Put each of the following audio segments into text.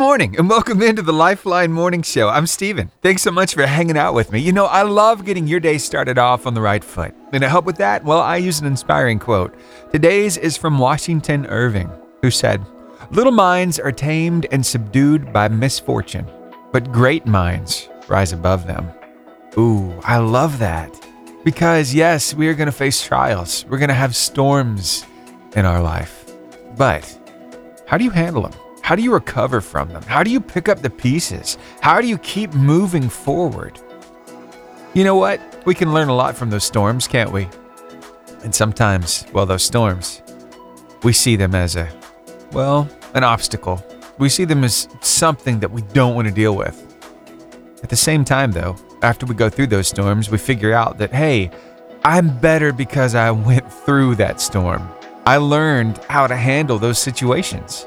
morning and welcome into the Lifeline Morning Show. I'm Steven. Thanks so much for hanging out with me. You know, I love getting your day started off on the right foot. And to help with that, well, I use an inspiring quote. Today's is from Washington Irving, who said, Little minds are tamed and subdued by misfortune, but great minds rise above them. Ooh, I love that. Because yes, we are going to face trials. We're going to have storms in our life. But how do you handle them? How do you recover from them? How do you pick up the pieces? How do you keep moving forward? You know what? We can learn a lot from those storms, can't we? And sometimes, well, those storms, we see them as a, well, an obstacle. We see them as something that we don't want to deal with. At the same time, though, after we go through those storms, we figure out that, hey, I'm better because I went through that storm. I learned how to handle those situations.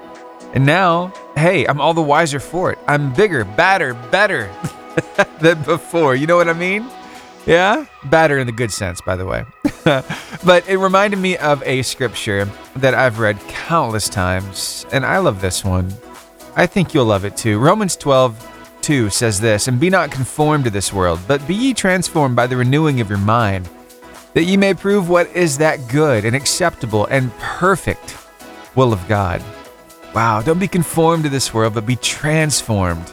And now, hey, I'm all the wiser for it. I'm bigger, badder, better than before. You know what I mean? Yeah? Badder in the good sense, by the way. but it reminded me of a scripture that I've read countless times, and I love this one. I think you'll love it too. Romans 12, 2 says this, And be not conformed to this world, but be ye transformed by the renewing of your mind, that ye may prove what is that good and acceptable and perfect will of God. Wow, don't be conformed to this world, but be transformed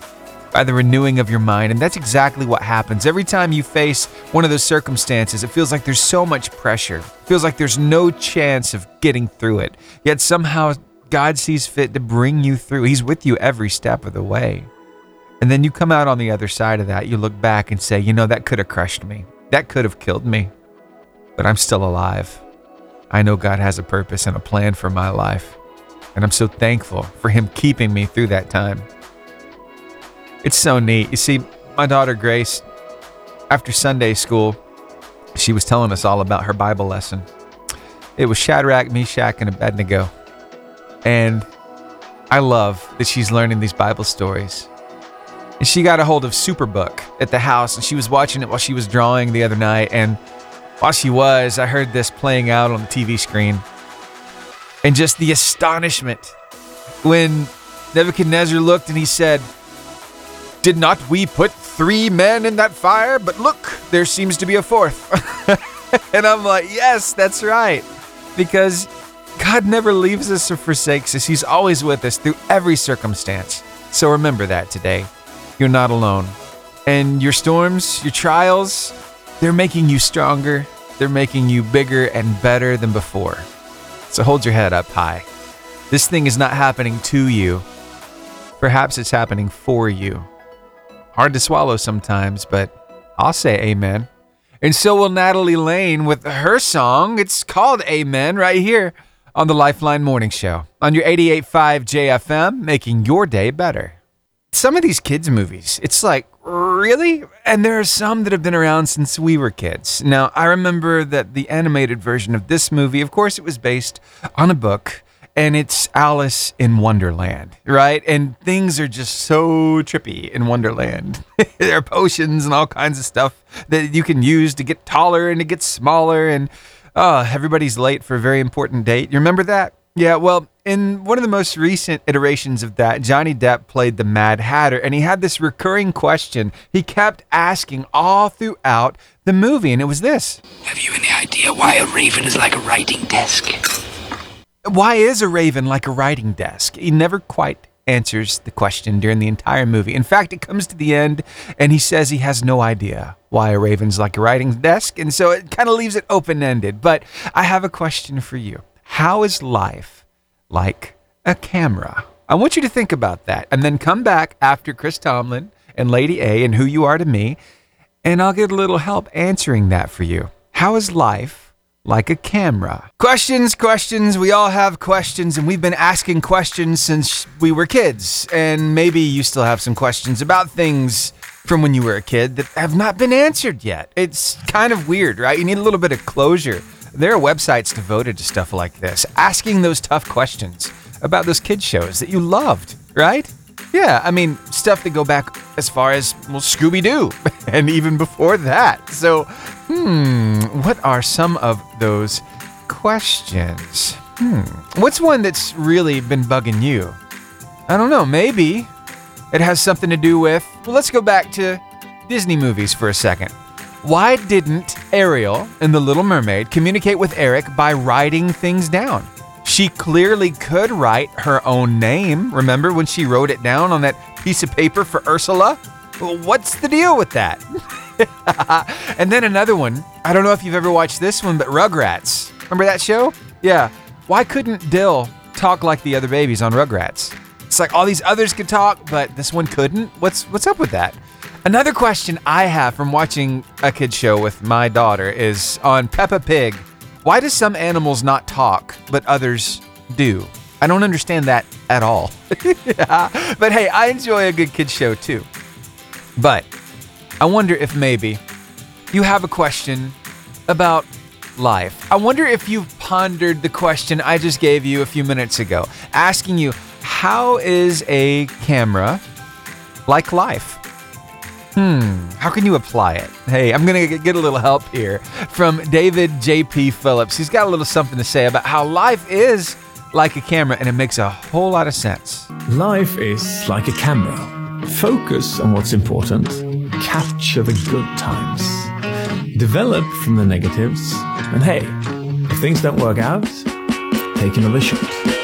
by the renewing of your mind. And that's exactly what happens. Every time you face one of those circumstances, it feels like there's so much pressure. It feels like there's no chance of getting through it. Yet somehow God sees fit to bring you through. He's with you every step of the way. And then you come out on the other side of that. You look back and say, you know, that could have crushed me. That could have killed me. But I'm still alive. I know God has a purpose and a plan for my life and I'm so thankful for him keeping me through that time. It's so neat. You see, my daughter Grace, after Sunday school, she was telling us all about her Bible lesson. It was Shadrach, Meshach, and Abednego. And I love that she's learning these Bible stories. And she got a hold of Superbook at the house, and she was watching it while she was drawing the other night. And while she was, I heard this playing out on the TV screen and just the astonishment when Nebuchadnezzar looked and he said, Did not we put three men in that fire? But look, there seems to be a fourth. and I'm like, Yes, that's right. Because God never leaves us or forsakes us, He's always with us through every circumstance. So remember that today. You're not alone. And your storms, your trials, they're making you stronger, they're making you bigger and better than before. So hold your head up high. This thing is not happening to you. Perhaps it's happening for you. Hard to swallow sometimes, but I'll say amen. And so will Natalie Layne with her song. It's called Amen right here on the Lifeline Morning Show on your 88.5 JFM, making your day better. Some of these kids' movies, it's like, really? And there are some that have been around since we were kids. Now, I remember that the animated version of this movie, of course, it was based on a book, and it's Alice in Wonderland, right? And things are just so trippy in Wonderland. there are potions and all kinds of stuff that you can use to get taller and to get smaller, and oh, everybody's late for a very important date. You remember that? Yeah, well, in one of the most recent iterations of that, Johnny Depp played the Mad Hatter, and he had this recurring question he kept asking all throughout the movie, and it was this Have you any idea why a raven is like a writing desk? Why is a raven like a writing desk? He never quite answers the question during the entire movie. In fact, it comes to the end, and he says he has no idea why a raven's like a writing desk, and so it kind of leaves it open ended. But I have a question for you. How is life like a camera? I want you to think about that and then come back after Chris Tomlin and Lady A and who you are to me, and I'll get a little help answering that for you. How is life like a camera? Questions, questions. We all have questions, and we've been asking questions since we were kids. And maybe you still have some questions about things from when you were a kid that have not been answered yet. It's kind of weird, right? You need a little bit of closure. There are websites devoted to stuff like this, asking those tough questions about those kids shows that you loved, right? Yeah, I mean, stuff that go back as far as, well, Scooby Doo, and even before that. So, hmm, what are some of those questions? Hmm, what's one that's really been bugging you? I don't know, maybe It has something to do with, well, let's go back to Disney movies for a second. Why didn't Ariel in The Little Mermaid communicate with Eric by writing things down? She clearly could write her own name. Remember when she wrote it down on that piece of paper for Ursula? What's the deal with that? and then another one. I don't know if you've ever watched this one, but Rugrats. Remember that show? Yeah. Why couldn't Dil talk like the other babies on Rugrats? It's like all these others could talk, but this one couldn't. What's what's up with that? Another question I have from watching a kid show with my daughter is on Peppa Pig. Why do some animals not talk, but others do? I don't understand that at all. But hey, I enjoy a good kid show too. But I wonder if maybe you have a question about life. I wonder if you've pondered the question I just gave you a few minutes ago, asking you, how is a camera like life? Hmm, how can you apply it? Hey, I'm going to get a little help here from David J.P. Phillips. He's got a little something to say about how life is like a camera, and it makes a whole lot of sense. Life is like a camera. Focus on what's important, capture the good times, develop from the negatives, and hey, if things don't work out, take another shot.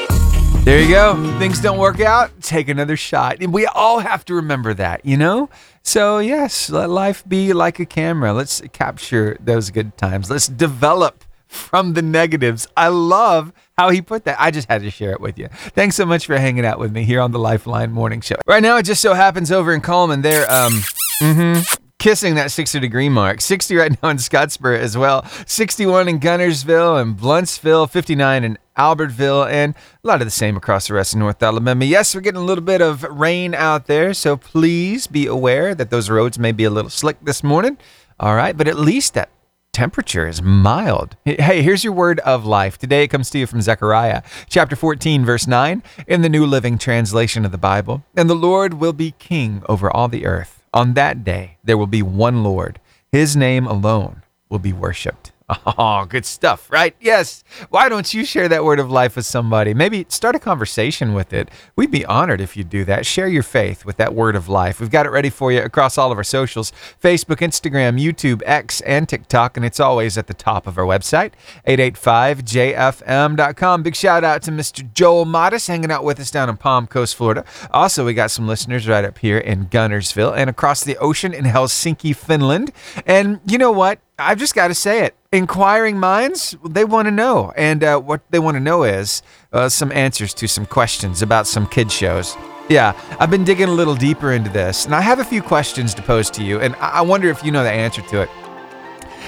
There you go. Things don't work out, take another shot. We all have to remember that, you know? So, yes, let life be like a camera. Let's capture those good times. Let's develop from the negatives. I love how he put that. I just had to share it with you. Thanks so much for hanging out with me here on the Lifeline Morning Show. Right now, it just so happens over in Cullman, they're um, mm-hmm, kissing that 60 degree mark. 60 right now in Scottsboro as well. 61 in Guntersville and Blountsville. 59 in Albertville, and a lot of the same across the rest of North Alabama. Yes, we're getting a little bit of rain out there, so please be aware that those roads may be a little slick this morning. All right, but at least that temperature is mild. Hey, here's your word of life. Today it comes to you from Zechariah chapter 14, verse 9, in the New Living Translation of the Bible. And the Lord will be king over all the earth. On that day, there will be one Lord. His name alone will be worshiped. Oh, good stuff, right? Yes. Why don't you share that word of life with somebody? Maybe start a conversation with it. We'd be honored if you do that. Share your faith with that word of life. We've got it ready for you across all of our socials Facebook, Instagram, YouTube, X, and TikTok. And it's always at the top of our website, 885jfm.com. Big shout out to Mr. Joel Modis hanging out with us down in Palm Coast, Florida. Also, we got some listeners right up here in Guntersville and across the ocean in Helsinki, Finland. And you know what? I've just got to say it. Inquiring minds, they want to know. And uh, what they want to know is uh, some answers to some questions about some kid shows. Yeah, I've been digging a little deeper into this, and I have a few questions to pose to you, and I wonder if you know the answer to it.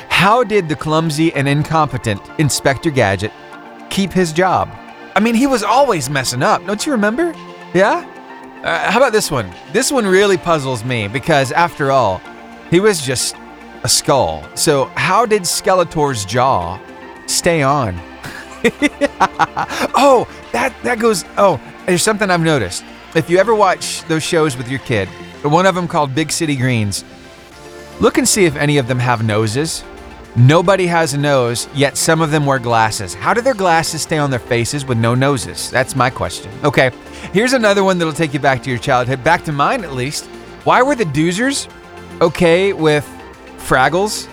How did the clumsy and incompetent Inspector Gadget keep his job? I mean, he was always messing up, don't you remember? Yeah? Uh, how about this one? This one really puzzles me because, after all, he was just a skull. So, how did Skeletor's jaw stay on? oh, that that goes. Oh, there's something I've noticed. If you ever watch those shows with your kid, one of them called Big City Greens, look and see if any of them have noses. Nobody has a nose, yet some of them wear glasses. How do their glasses stay on their faces with no noses? That's my question. Okay, here's another one that'll take you back to your childhood, back to mine at least. Why were the Doozers okay with Fraggles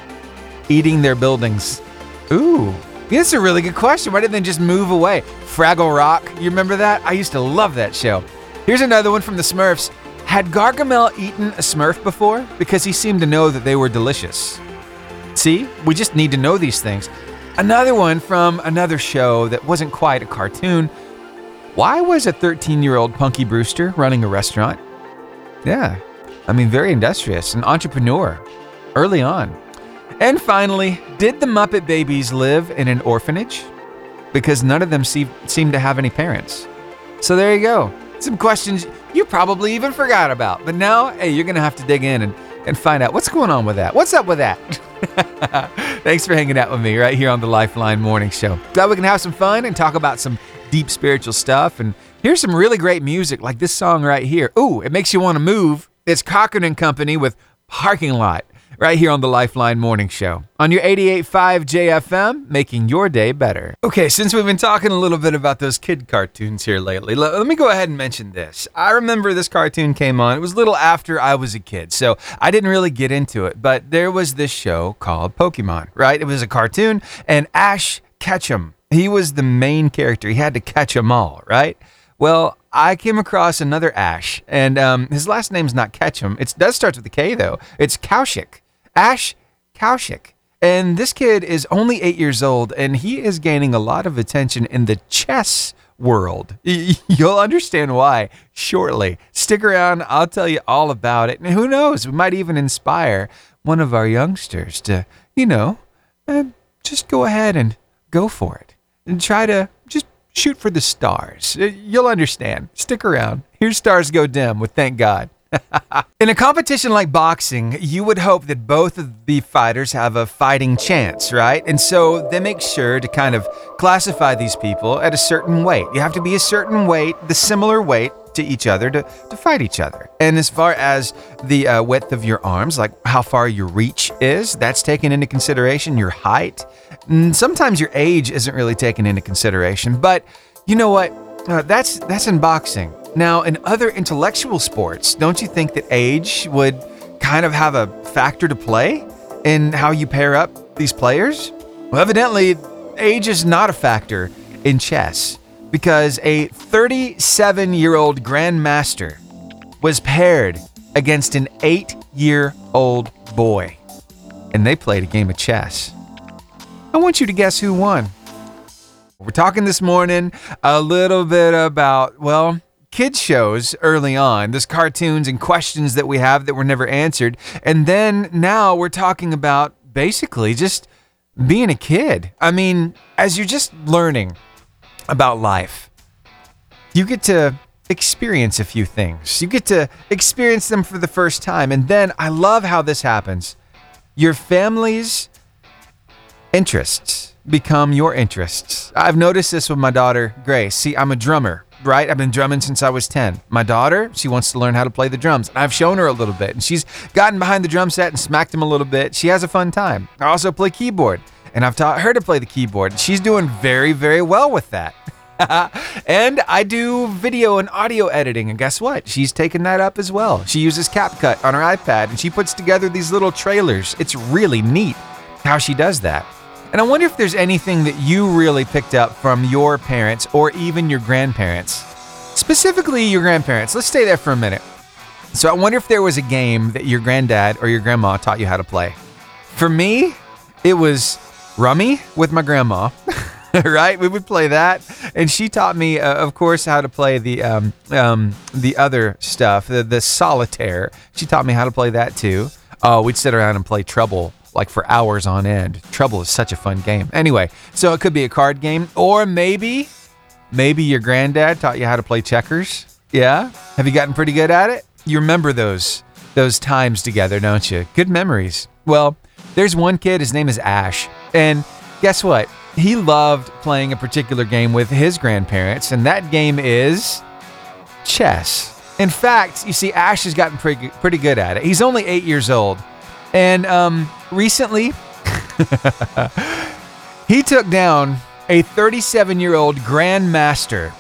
eating their buildings? Ooh, that's a really good question. Why didn't they just move away? Fraggle Rock, you remember that? I used to love that show. Here's another one from the Smurfs. Had Gargamel eaten a Smurf before? Because he seemed to know that they were delicious. See, we just need to know these things. Another one from another show that wasn't quite a cartoon. Why was a 13 year old Punky Brewster running a restaurant? Yeah, I mean, very industrious, an entrepreneur early on. And finally, did the Muppet Babies live in an orphanage? Because none of them see- seem to have any parents. So there you go. Some questions you probably even forgot about. But now, hey, you're going to have to dig in and, and find out what's going on with that. What's up with that? Thanks for hanging out with me right here on the Lifeline Morning Show. Glad we can have some fun and talk about some deep spiritual stuff. And here's some really great music, like this song right here. Ooh, it makes you want to move. It's Cochren and Company with Parking Lot. Right here on the Lifeline Morning Show on your 88.5 JFM, making your day better. Okay, since we've been talking a little bit about those kid cartoons here lately, let, let me go ahead and mention this. I remember this cartoon came on. It was a little after I was a kid, so I didn't really get into it, but there was this show called Pokemon, right? It was a cartoon, and Ash Ketchum, he was the main character. He had to catch them all, right? Well, I came across another Ash, and um, his last name's not Ketchum. It does start with a K, though. It's Kaushik. Ash Kaushik. And this kid is only eight years old, and he is gaining a lot of attention in the chess world. You'll understand why shortly. Stick around, I'll tell you all about it. And who knows, we might even inspire one of our youngsters to, you know, uh, just go ahead and go for it and try to just shoot for the stars. Uh, You'll understand. Stick around. Here stars go dim with Thank God. In a competition like boxing, you would hope that both of the fighters have a fighting chance, right? And so they make sure to kind of classify these people at a certain weight. You have to be a certain weight, the similar weight to each other to, to fight each other. And as far as the uh, width of your arms, like how far your reach is, that's taken into consideration, your height. And sometimes your age isn't really taken into consideration, but you know what? Uh, that's that's in boxing. Now, in other intellectual sports, don't you think that age would kind of have a factor to play in how you pair up these players? Well, evidently, age is not a factor in chess because a 37 year old grandmaster was paired against an eight year old boy, and they played a game of chess. I want you to guess who won. We're talking this morning a little bit about, well, kids shows early on, this cartoons and questions that we have that were never answered. And then now we're talking about basically just being a kid. I mean, as you're just learning about life, you get to experience a few things. You get to experience them for the first time. And then I love how this happens. Your family's interests become your interests. I've noticed this with my daughter, Grace. See, I'm a drummer, right? I've been drumming since I was 10. My daughter, she wants to learn how to play the drums. I've shown her a little bit, and she's gotten behind the drum set and smacked them a little bit. She has a fun time. I also play keyboard, and I've taught her to play the keyboard. She's doing very, very well with that. and I do video and audio editing, and guess what? She's taken that up as well. She uses CapCut on her iPad, and she puts together these little trailers. It's really neat how she does that. And I wonder if there's anything that you really picked up from your parents or even your grandparents. Specifically, your grandparents. Let's stay there for a minute. So I wonder if there was a game that your granddad or your grandma taught you how to play. For me, it was Rummy with my grandma. right? We would play that, and she taught me, uh, of course, how to play the um, um, the other stuff, the, the solitaire. She taught me how to play that too. Oh, we'd sit around and play Trouble like for hours on end. Trouble is such a fun game. Anyway, so it could be a card game, or maybe, maybe your granddad taught you how to play checkers. Yeah, have you gotten pretty good at it? You remember those those times together, don't you? Good memories. Well, there's one kid. His name is Ash, and guess what? He loved playing a particular game with his grandparents, and that game is chess. In fact, you see, Ash has gotten pretty, pretty good at it. He's only eight years old. And um, recently, he took down a 37 year old grandmaster,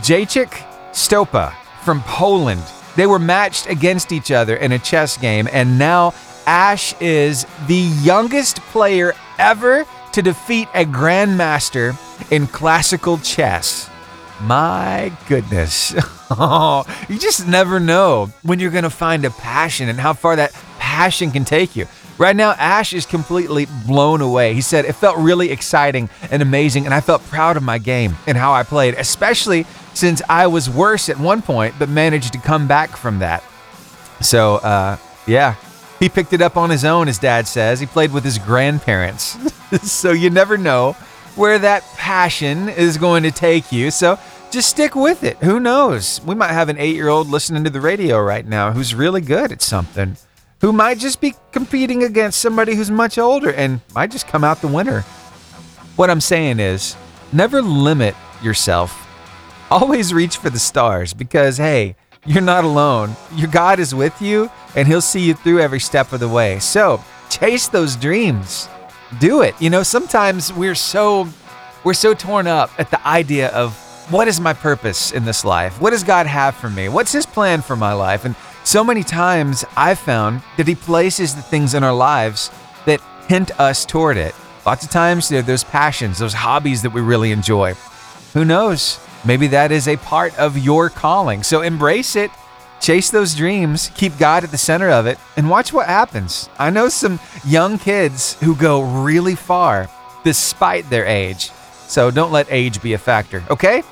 Jacek Stopa from Poland. They were matched against each other in a chess game, and now Ash is the youngest player ever to defeat a grandmaster in classical chess. My goodness. Oh, you just never know when you're going to find a passion and how far that passion can take you. Right now, Ash is completely blown away. He said it felt really exciting and amazing, and I felt proud of my game and how I played, especially since I was worse at one point, but managed to come back from that. So, uh, yeah, he picked it up on his own, his dad says. He played with his grandparents. so, you never know where that passion is going to take you. So, just stick with it. Who knows? We might have an eight year old listening to the radio right now who's really good at something, who might just be competing against somebody who's much older and might just come out the winner. What I'm saying is never limit yourself. Always reach for the stars because, hey, you're not alone. Your God is with you and He'll see you through every step of the way. So chase those dreams. Do it. You know, sometimes we're so we're so torn up at the idea of what is my purpose in this life? What does God have for me? What's his plan for my life? And so many times I've found that he places the things in our lives that hint us toward it. Lots of times there are those passions, those hobbies that we really enjoy. Who knows? Maybe that is a part of your calling. So embrace it, chase those dreams, keep God at the center of it, and watch what happens. I know some young kids who go really far despite their age. So don't let age be a factor, okay?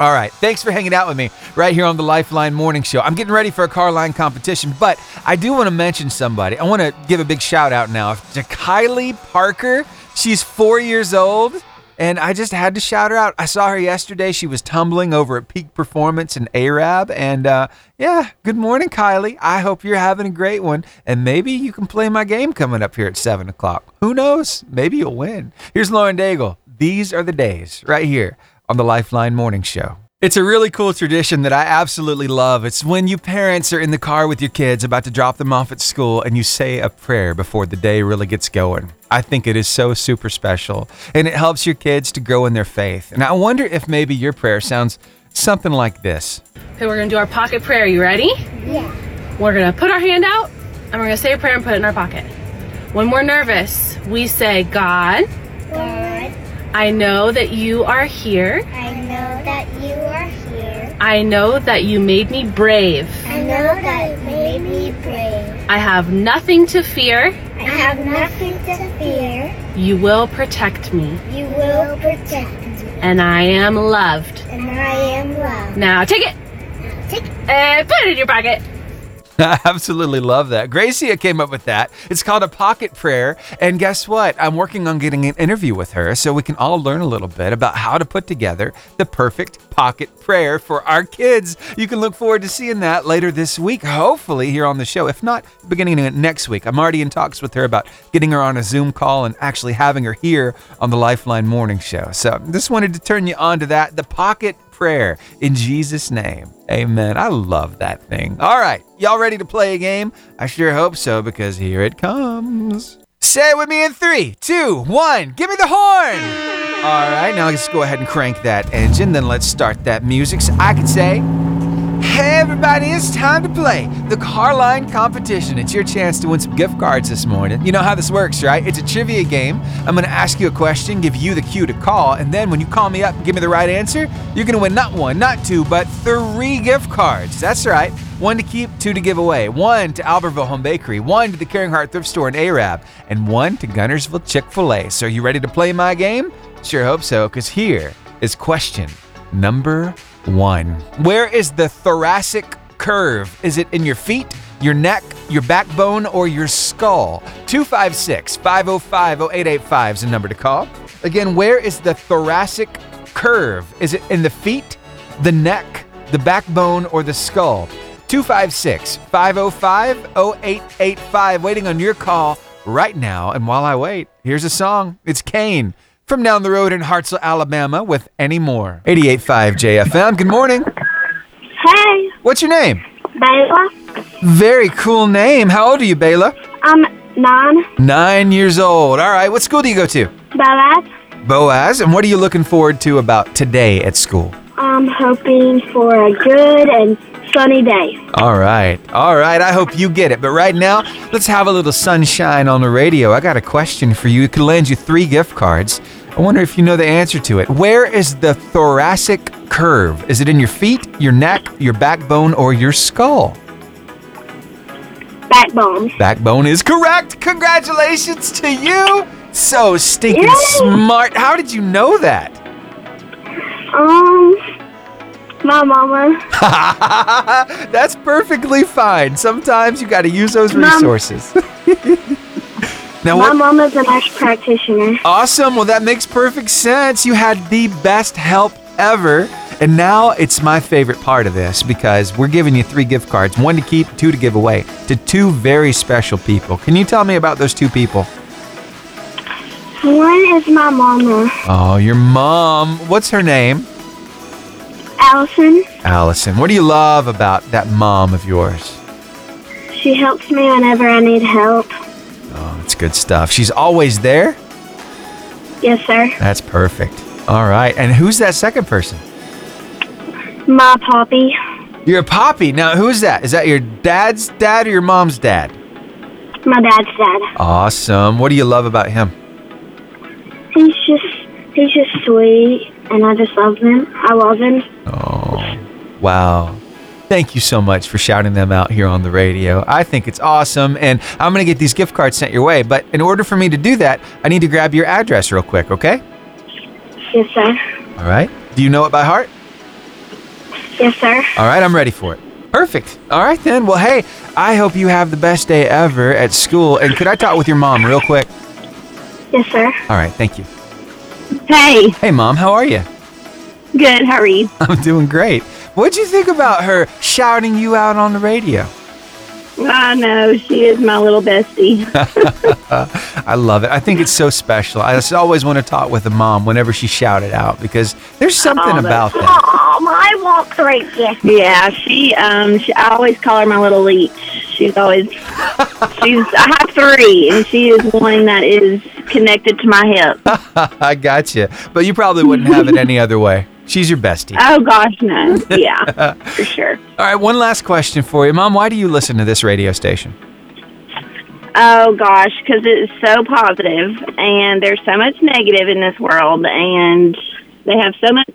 All right. Thanks for hanging out with me right here on the Lifeline Morning Show. I'm getting ready for a car line competition, but I do want to mention somebody. I want to give a big shout out now to Kylie Parker. She's four years old. And I just had to shout her out. I saw her yesterday. She was tumbling over at Peak Performance in Arab. And uh, yeah, good morning, Kylie. I hope you're having a great one. And maybe you can play my game coming up here at 7 o'clock. Who knows? Maybe you'll win. Here's Lauren Daigle. These are the days right here on the Lifeline Morning Show. It's a really cool tradition that I absolutely love. It's when you parents are in the car with your kids about to drop them off at school and you say a prayer before the day really gets going. I think it is so super special and it helps your kids to grow in their faith. And I wonder if maybe your prayer sounds something like this. Okay, we're gonna do our pocket prayer. You ready? Yeah. We're gonna put our hand out and we're gonna say a prayer and put it in our pocket. When we're nervous, we say, God, God, I know that you are here. I know that you are here. I know that you made me brave. I know that you made me brave. I have nothing to fear. I have nothing to fear. You will protect me. You will protect me. And I am loved. And I am loved. Now take it Take it. and put it in your pocket. I absolutely love that. Gracia came up with that. It's called a pocket prayer. And guess what? I'm working on getting an interview with her so we can all learn a little bit about how to put together the perfect pocket prayer for our kids. You can look forward to seeing that later this week, hopefully here on the show. If not, beginning next week. I'm already in talks with her about getting her on a Zoom call and actually having her here on the Lifeline Morning Show. So just wanted to turn you on to that. The pocket prayer in Jesus' name. Amen. I love that thing. All right. Y'all ready to play a game? I sure hope so because here it comes. Say it with me in three, two, one. Give me the horn. All right. Now let's go ahead and crank that engine. Then let's start that music so I can say, Hey everybody, it's time to play the Carline competition. It's your chance to win some gift cards this morning. You know how this works, right? It's a trivia game. I'm gonna ask you a question, give you the cue to call, and then when you call me up and give me the right answer, you're gonna win not one, not two, but three gift cards. That's right. One to keep, two to give away. One to Albertville Home Bakery, one to the Caring Heart Thrift Store in Arab, and one to Guntersville Chick fil A. So, are you ready to play my game? Sure hope so, because here is question number one. Where is the thoracic curve? Is it in your feet, your neck, your backbone, or your skull? 256 505 0885 is the number to call. Again, where is the thoracic curve? Is it in the feet, the neck, the backbone, or the skull? 256 505 0885. Waiting on your call right now. And while I wait, here's a song. It's Kane from down the road in Hartselle, Alabama with Any More. 88.5 JFM. Good morning. Hey, What's your name? Bayla. Very cool name. How old are you, Bayla? I'm nine. Nine years old. All right. What school do you go to? Boaz. Boaz. And what are you looking forward to about today at school? I'm hoping for a good and sunny day. All right. All right. I hope you get it. But right now, let's have a little sunshine on the radio. I got a question for you. It could land you three gift cards. I wonder if you know the answer to it. Where is the thoracic curve? Is it in your feet, your neck, your backbone, or your skull? Backbone. Backbone is correct. Congratulations to you. So stinking Yay. smart. How did you know that? Um, my mama. That's perfectly fine. Sometimes you got to use those resources. now, My what? mama's a nurse practitioner. Awesome. Well, that makes perfect sense. You had the best help ever. And now it's my favorite part of this because we're giving you three gift cards one to keep, two to give away to two very special people. Can you tell me about those two people? One is my mama, Oh, your mom. What's her name? Allison. Allison. What do you love about that mom of yours? She helps me whenever I need help. Good stuff. She's always there? Yes, sir. That's perfect. All right. And who's that second person? My poppy. Your poppy. Now, who's that? Is that your dad's dad or your mom's dad? My dad's dad. Awesome. What do you love about him? He's just he's just sweet, and I just love him. I love him. Oh, wow. Thank you so much for shouting them out here on the radio. I think it's awesome, and I'm going to get these gift cards sent your way. But in order for me to do that, I need to grab your address real quick, okay? Yes, sir. All right. Do you know it by heart? Yes, sir. All right, I'm ready for it. Perfect. All right, then. Well, hey, I hope you have the best day ever at school. And could I talk with your mom real quick? Yes, sir. All right, thank you. Hey, Hey, mom, how are you? good. How are you? I'm doing great. What'd you think about her shouting you out on the radio? I know she is my little bestie. I love it. I think it's so special. I just always want to talk with a mom whenever she shouted out because there's something about that. Mom, I want three gifts. yeah, she um, she, I always call her my little leech. She's always she's. I have three, and she is one that is connected to my hip. I got you. But you probably wouldn't have it any other way. She's your bestie. Oh gosh, no. Yeah, for sure. All right, one last question for you. Mom, why do you listen to this radio station? Oh gosh, because it's so positive, and there's so much negative in this world, and they have so much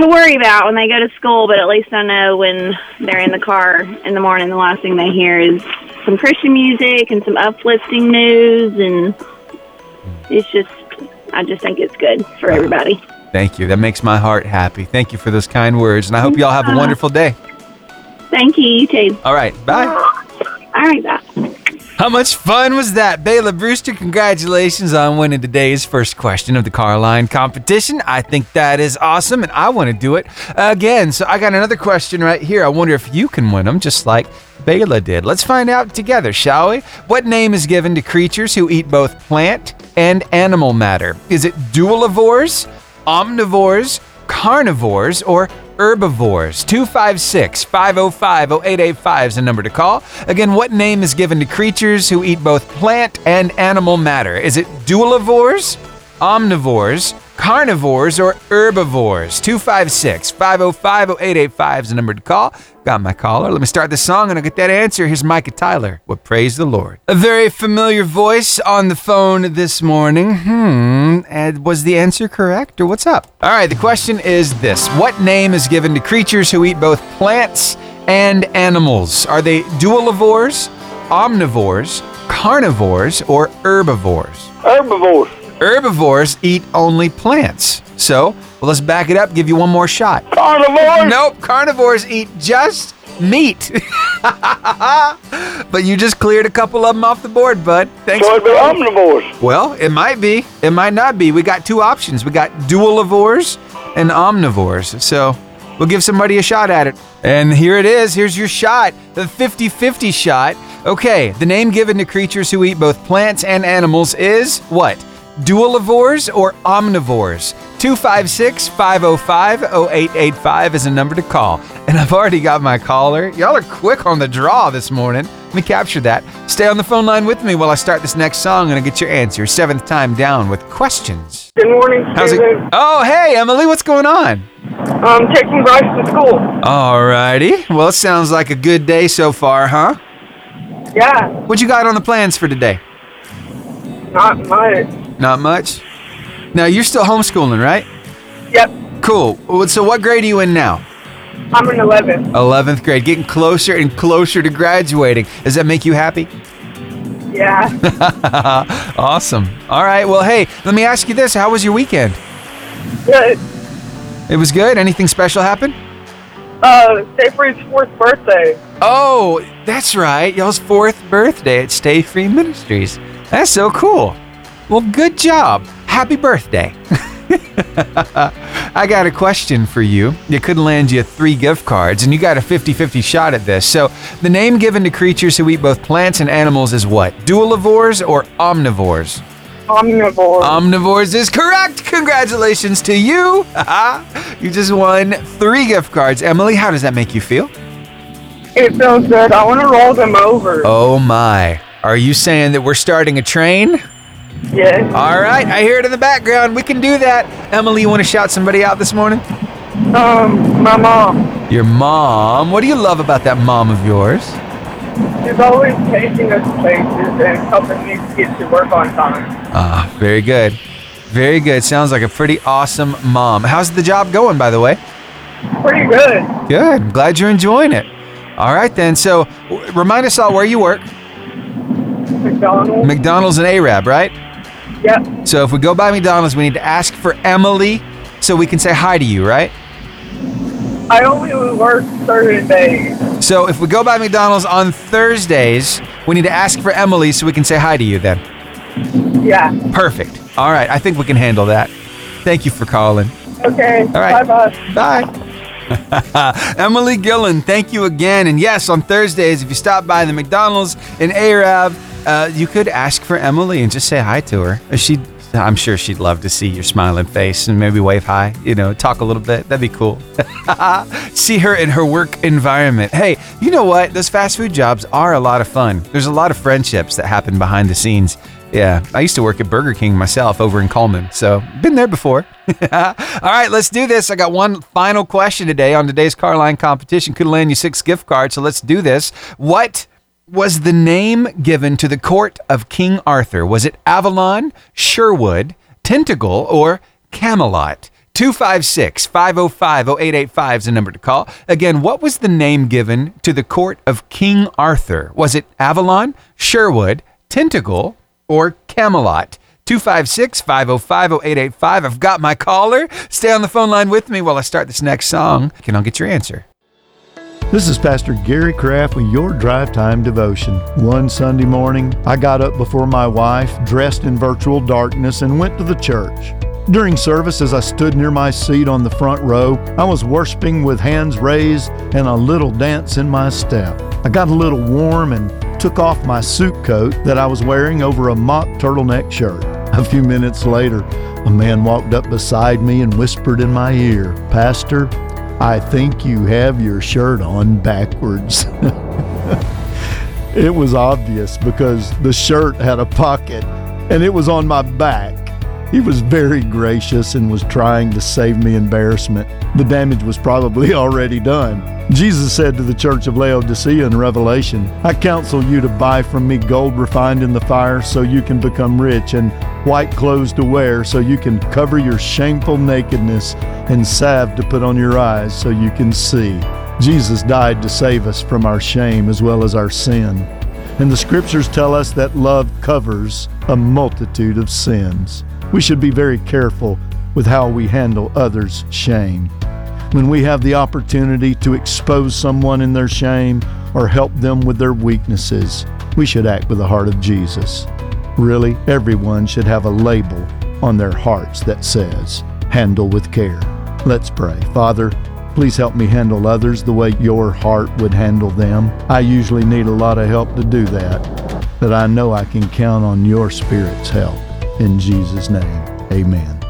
to worry about when they go to school. But at least I know when they're in the car in the morning, the last thing they hear is some Christian music and some uplifting news, and it's just, I just think it's good for everybody. Thank you. That makes my heart happy. Thank you for those kind words, and I hope you all have a uh-huh. wonderful day. Thank you, you too. All right, bye. All right, bye. How much fun was that? Bayla Brewster, congratulations on winning today's first question of the Carline competition. I think that is awesome, and I want to do it again. So I got another question right here. I wonder if you can win them just like Bayla did. Let's find out together, shall we? What name is given to creatures who eat both plant and animal matter? Is it dualivores, omnivores, carnivores, or herbivores? 256 505 0885 is the number to call. Again, what name is given to creatures who eat both plant and animal matter? Is it dualivores, omnivores, carnivores, or herbivores? 256 505 0885 is the number to call. Got my caller. Let me start the song and I'll get that answer. Here's Micah Tyler with Praise the Lord. A very familiar voice on the phone this morning. Hmm. And was the answer correct or what's up? All right. The question is this What name is given to creatures who eat both plants and animals? Are they dualivores, omnivores, carnivores, or herbivores? Herbivores. Herbivores eat only plants. So, well, let's back it up, give you one more shot. Carnivores. Nope, carnivores eat just meat. but you just cleared a couple of them off the board, bud. Thanks. So it'd be omnivores. Well, it might be. It might not be. We got two options. We got dualivores and omnivores. So we'll give somebody a shot at it. And here it is. Here's your shot the 50 50 shot. Okay, the name given to creatures who eat both plants and animals is what? Dualivores or omnivores? 256 505 0885 is a number to call. And I've already got my caller. Y'all are quick on the draw this morning. Let me capture that. Stay on the phone line with me while I start this next song and I get your answer. Seventh time down with questions. Good morning, How's it? Steven. Oh, hey, Emily, what's going on? I'm taking Bryce to school. Alrighty. Well, it sounds like a good day so far, huh? Yeah, What you got on the plans for today? not my. Not much. Now, you're still homeschooling, right? Yep, Cool. So, what grade are you in now? I'm in 11. 11th grade. Getting closer and closer to graduating. Does that make you happy? Yeah. awesome. All right. Well, hey, let me ask you this. How was your weekend? Good. It was good. Anything special happen? Uh, Stay Free's fourth birthday. Oh, that's right. Y'all's fourth birthday at Stay Free Ministries. That's so cool. Well, good job. Happy birthday. I got a question for you. It could land you three gift cards, and you got a 50 50 shot at this. So, the name given to creatures who eat both plants and animals is what? Dualivores or omnivores? Omnivore. Omnivores is correct. Congratulations to you. you just won three gift cards. Emily, how does that make you feel? it feels good. I want to roll them over. Oh my. Are you saying that we're starting a train? Yes. All right, I hear it in the background. We can do that. Emily, you want to shout somebody out this morning? Um, my mom. Your mom. What do you love about that mom of yours? She's always taking us places and helping me get to work on time. Ah, very good. Very good. Sounds like a pretty awesome mom. How's the job going, by the way? Pretty good. Good. I'm glad you're enjoying it. All right, then. So, w- remind us all where you work. McDonald's. McDonald's and Arab, right? Yep. So, if we go by McDonald's, we need to ask for Emily so we can say hi to you, right? I only work Thursdays. So, if we go by McDonald's on Thursdays, we need to ask for Emily so we can say hi to you then. Yeah. Perfect. All right, I think we can handle that. Thank you for calling. Okay. right. Bye bye. Bye. Emily Gillen, thank you again. And yes, on Thursdays, if you stop by the McDonald's in Arab, uh, you could ask for Emily and just say hi to her. She, I'm sure she'd love to see your smiling face and maybe wave hi. You know, talk a little bit. That'd be cool. see her in her work environment. Hey, you know what? Those fast food jobs are a lot of fun. There's a lot of friendships that happen behind the scenes. Yeah, I used to work at Burger King myself over in Cullman, so been there before. All right, let's do this. I got one final question today on today's Carline competition. Could land you six gift cards, so let's do this. What was the name given to the court of King Arthur? Was it Avalon, Sherwood, Tentacle, or Camelot? 256 505 0885 is the number to call. Again, what was the name given to the court of King Arthur? Was it Avalon, Sherwood, Tentacle, or Camelot? 256 505 0885. I've got my caller. Stay on the phone line with me while I start this next song, and I'll get your answer. This is Pastor Gary Kraft with your Drive Time Devotion. One Sunday morning, I got up before my wife, dressed in virtual darkness, and went to the church. During service, as I stood near my seat on the front row, I was worshiping with hands raised and a little dance in my step. I got a little warm and took off my suit coat that I was wearing over a mock turtleneck shirt. A few minutes later, a man walked up beside me and whispered in my ear, Pastor, I think you have your shirt on backwards. it was obvious because the shirt had a pocket and it was on my back. He was very gracious and was trying to save me embarrassment. The damage was probably already done. Jesus said to the church of Laodicea in Revelation, I counsel you to buy from me gold refined in the fire so you can become rich, and white clothes to wear so you can cover your shameful nakedness, and salve to put on your eyes so you can see. Jesus died to save us from our shame as well as our sin. And the scriptures tell us that love covers a multitude of sins. We should be very careful with how we handle others' shame. When we have the opportunity to expose someone in their shame or help them with their weaknesses, we should act with the heart of Jesus. Really, everyone should have a label on their hearts that says, Handle with care. Let's pray. Father, please help me handle others the way your heart would handle them. I usually need a lot of help to do that, but I know I can count on your Spirit's help. In Jesus' name, amen.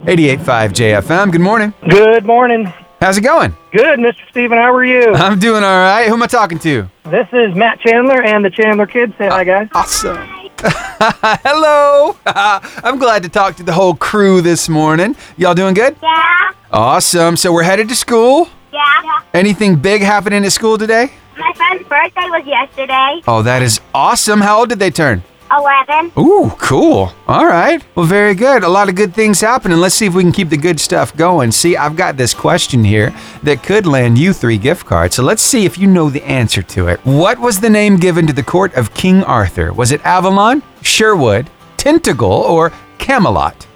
88.5 JFM. Good morning. Good morning. How's it going? Good, Mr. Steven. How are you? I'm doing all right. Who am I talking to? This is Matt Chandler and the Chandler Kids. Say hi, guys. Awesome. Hello. I'm glad to talk to the whole crew this morning. Y'all doing good? Yeah. Awesome. So we're headed to school. Yeah. Anything big happening at school today? My friend's birthday was yesterday. Oh, that is awesome. How old did they turn? 11. Ooh, cool. All right. Well, very good. A lot of good things happening. Let's see if we can keep the good stuff going. See, I've got this question here that could land you three gift cards. So let's see if you know the answer to it. What was the name given to the court of King Arthur? Was it Avalon, Sherwood, Tentacle, or Camelot?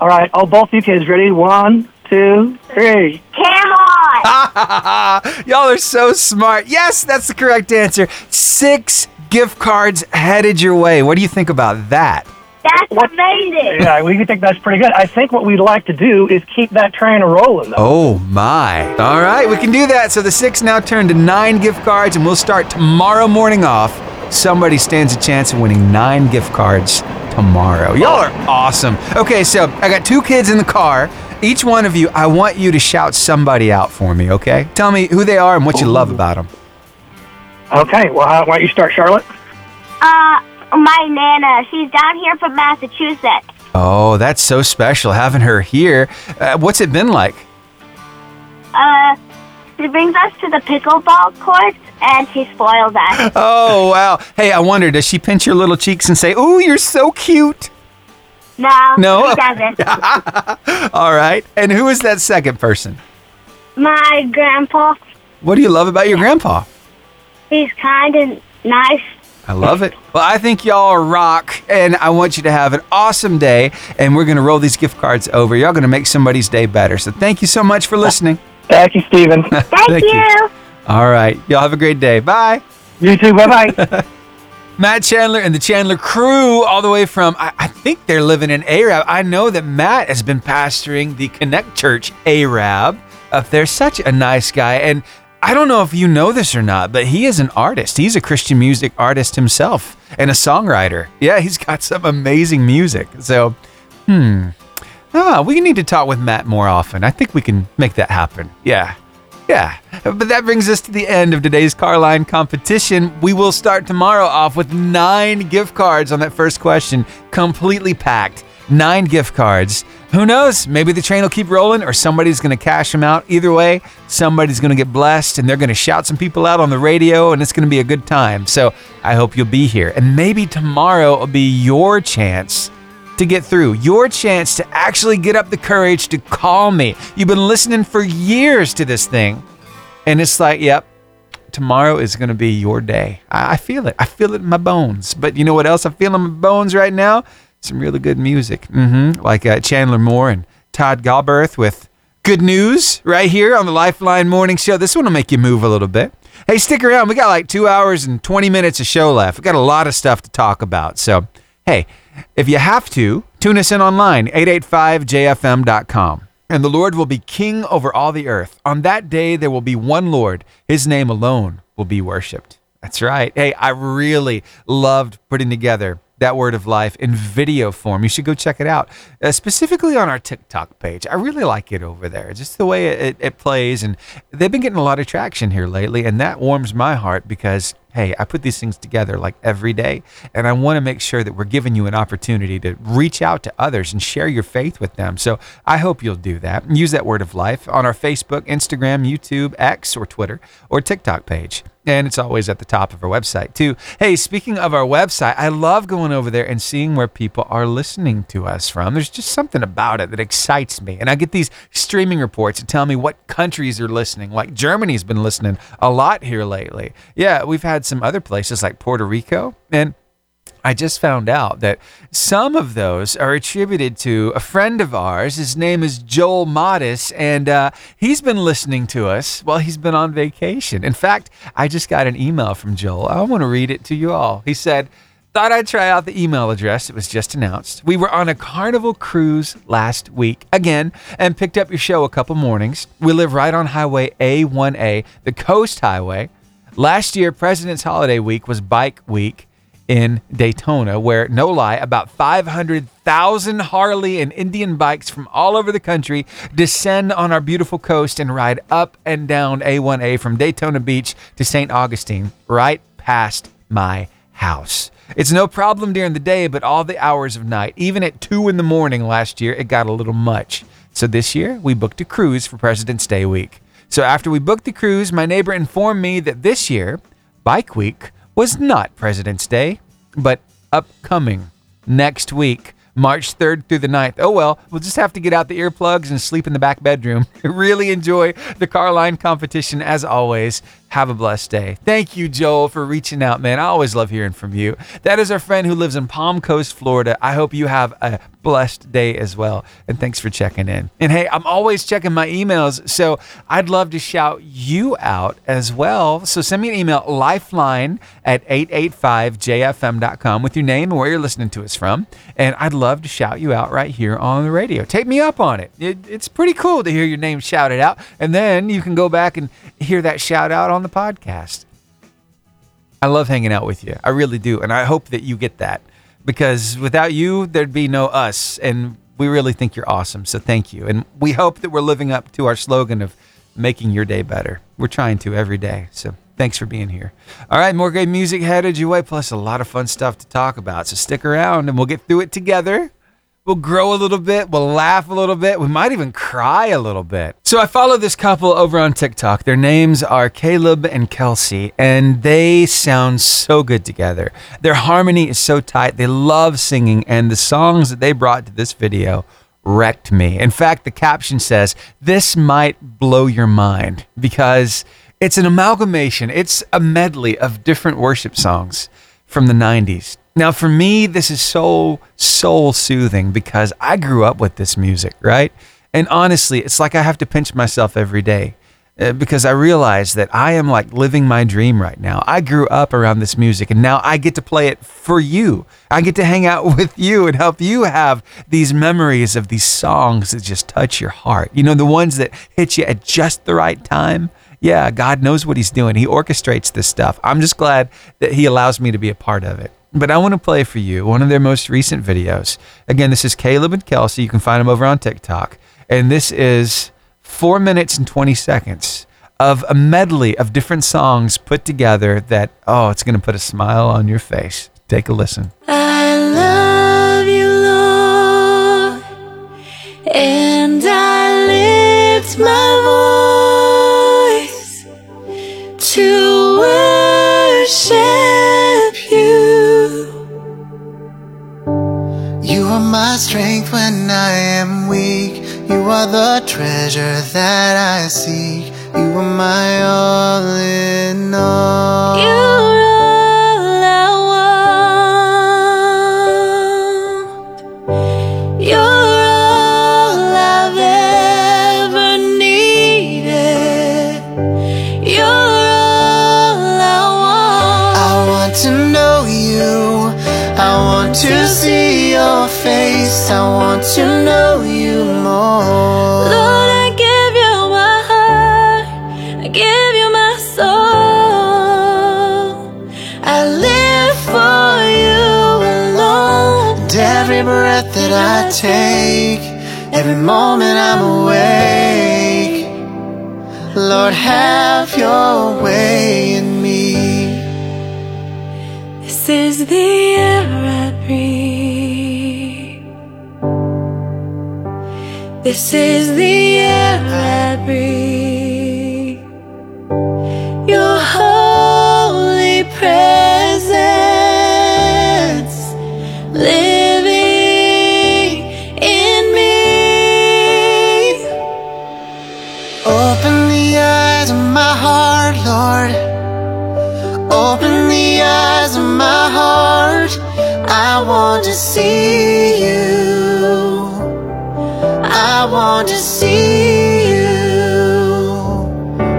All right. Oh, both of you kids ready? One, two, three. Camelot. Y'all are so smart. Yes, that's the correct answer. Six gift cards headed your way. What do you think about that? That's amazing. Yeah, we think that's pretty good. I think what we'd like to do is keep that train a rolling, though. Oh my. All right, we can do that. So the six now turn to nine gift cards, and we'll start tomorrow morning off. Somebody stands a chance of winning nine gift cards tomorrow. Y'all are awesome. Okay, so I got two kids in the car. Each one of you, I want you to shout somebody out for me, okay? Tell me who they are and what you love about them. Okay, well, how, why don't you start, Charlotte? Uh, my nana, she's down here from Massachusetts. Oh, that's so special having her here. Uh, what's it been like? Uh, she brings us to the pickleball courts and she spoils us. Oh, wow. Hey, I wonder, does she pinch your little cheeks and say, Ooh, you're so cute? No, No? she doesn't. All right. And who is that second person? my grandpa, What do you love about your grandpa? He's kind and nice. I love it. Well, I think y'all rock, and I want you to have an awesome day. And we're going to roll these gift cards over. Y'all going to make somebody's day better. So thank you so much for listening. Thank you, Steven. Thank, you. All right. Y'all have a great day. Bye. you too. Bye bye. Matt Chandler and the Chandler crew, all the way from, I, I think they're living in Arab. I know that Matt has been pastoring the Connect Church Arab up there. Such a nice guy. And I don't know if you know this or not, but he is an artist. He's a Christian music artist himself and a songwriter. Yeah, he's got some amazing music. So, hmm. Ah, we need to talk with Matt more often. I think we can make that happen. Yeah. Yeah, but that brings us to the end of today's Carline competition. We will start tomorrow off with nine gift cards on that first question, completely packed. Nine gift cards. Who knows? Maybe the train will keep rolling or somebody's going to cash them out. Either way, somebody's going to get blessed and they're going to shout some people out on the radio and it's going to be a good time. So I hope you'll be here. And maybe tomorrow will be your chance to get through, your chance to actually get up the courage to call me. You've been listening for years to this thing, and it's like, yep, tomorrow is going to be your day. I, feel it. I feel it in my bones. But you know what else I feel in my bones right now? Some really good music, hmm like uh, Chandler Moore and Todd Galberth with good news right here on the Lifeline Morning Show. This one will make you move a little bit. Hey, stick around. We got like two hours and 20 minutes of show left. We got a lot of stuff to talk about. So, hey, if you have to, tune us in online, 885jfm.com. And the Lord will be king over all the earth. On that day, there will be one Lord. His name alone will be worshiped. That's right. Hey, I really loved putting together that word of life in video form. You should go check it out, uh, specifically on our TikTok page. I really like it over there, just the way it, it plays. And they've been getting a lot of traction here lately, and that warms my heart because, hey, I put these things together like every day, and I want to make sure that we're giving you an opportunity to reach out to others and share your faith with them. So I hope you'll do that use that word of life on our Facebook, Instagram, YouTube, X, or Twitter, or TikTok page. And it's always at the top of our website, too. Hey, speaking of our website, I love going over there and seeing where people are listening to us from. There's just something about it that excites me. And I get these streaming reports that tell me what countries are listening. Like Germany's been listening a lot here lately. Yeah, we've had some other places like Puerto Rico. And I just found out that some of those are attributed to a friend of ours. His name is Joel Modis, and uh, he's been listening to us while he's been on vacation. In fact, I just got an email from Joel. I want to read it to you all. He said, Thought I'd try out the email address. It was just announced. We were on a carnival cruise last week again and picked up your show a couple mornings. We live right on Highway A1A, the Coast Highway. Last year, President's Holiday Week was Bike Week in Daytona, where, no lie, about 500,000 Harley and Indian bikes from all over the country descend on our beautiful coast and ride up and down A1A from Daytona Beach to St. Augustine, right past my house. It's no problem during the day, but all the hours of night, even at 2 in the morning last year, it got a little much. So this year, we booked a cruise for President's Day week. So after we booked the cruise, my neighbor informed me that this year, Bike Week, was not President's Day, but upcoming next week, March 3rd through the 9th. Oh well, we'll just have to get out the earplugs and sleep in the back bedroom. really enjoy the car line competition as always. Have a blessed day. Thank you, Joel, for reaching out, man. I always love hearing from you. That is our friend who lives in Palm Coast, Florida. I hope you have a blessed day as well. And thanks for checking in. And hey, I'm always checking my emails, so I'd love to shout you out as well. So send me an email, lifeline at 885jfm.com with your name and where you're listening to us from. And I'd love to shout you out right here on the radio. Take me up on it. it it's pretty cool to hear your name shouted out. And then you can go back and hear that shout out on the podcast. I love hanging out with you. I really do. And I hope that you get that because without you, there'd be no us. And we really think you're awesome. So thank you. And we hope that we're living up to our slogan of making your day better. We're trying to every day. So Thanks for being here. All right, more great music headed your way, plus a lot of fun stuff to talk about. So stick around and we'll get through it together. We'll grow a little bit. We'll laugh a little bit. We might even cry a little bit. So I follow this couple over on TikTok. Their names are Caleb and Kelsey, and they sound so good together. Their harmony is so tight. They love singing, and the songs that they brought to this video wrecked me. In fact, the caption says, This might blow your mind because it's an amalgamation, it's a medley of different worship songs from the 90s. Now, for me, this is so soul soothing because I grew up with this music, right? And honestly, it's like I have to pinch myself every day uh, because I realize that I am like living my dream right now. I grew up around this music and now I get to play it for you. I get to hang out with you and help you have these memories of these songs that just touch your heart. You know, the ones that hit you at just the right time yeah, God knows what He's doing. He orchestrates this stuff. I'm just glad that He allows me to be a part of it. But I want to play for you one of their most recent videos. Again, this is Caleb and Kelsey. You can find them over on TikTok. And this is four minutes and 20 seconds of a medley of different songs put together that, oh, it's going to put a smile on your face. Take a listen. I love you, Lord, and I lift my voice to worship my strength when I am weak. You are the treasure that I seek. You are my all in all. You're all I want. You're all I've ever needed. You're all I want. I want to know you. I want to see face. I want to know you more. Lord, I give you my heart. I give you my soul. I live for you alone. And every breath that I take, every moment I'm awake. Lord, have your way in me. This is the air I breathe. This is the air I breathe. Your holy presence living in me. Open the eyes of my heart, Lord. Open the eyes of my heart. I want to see you. I want to see you.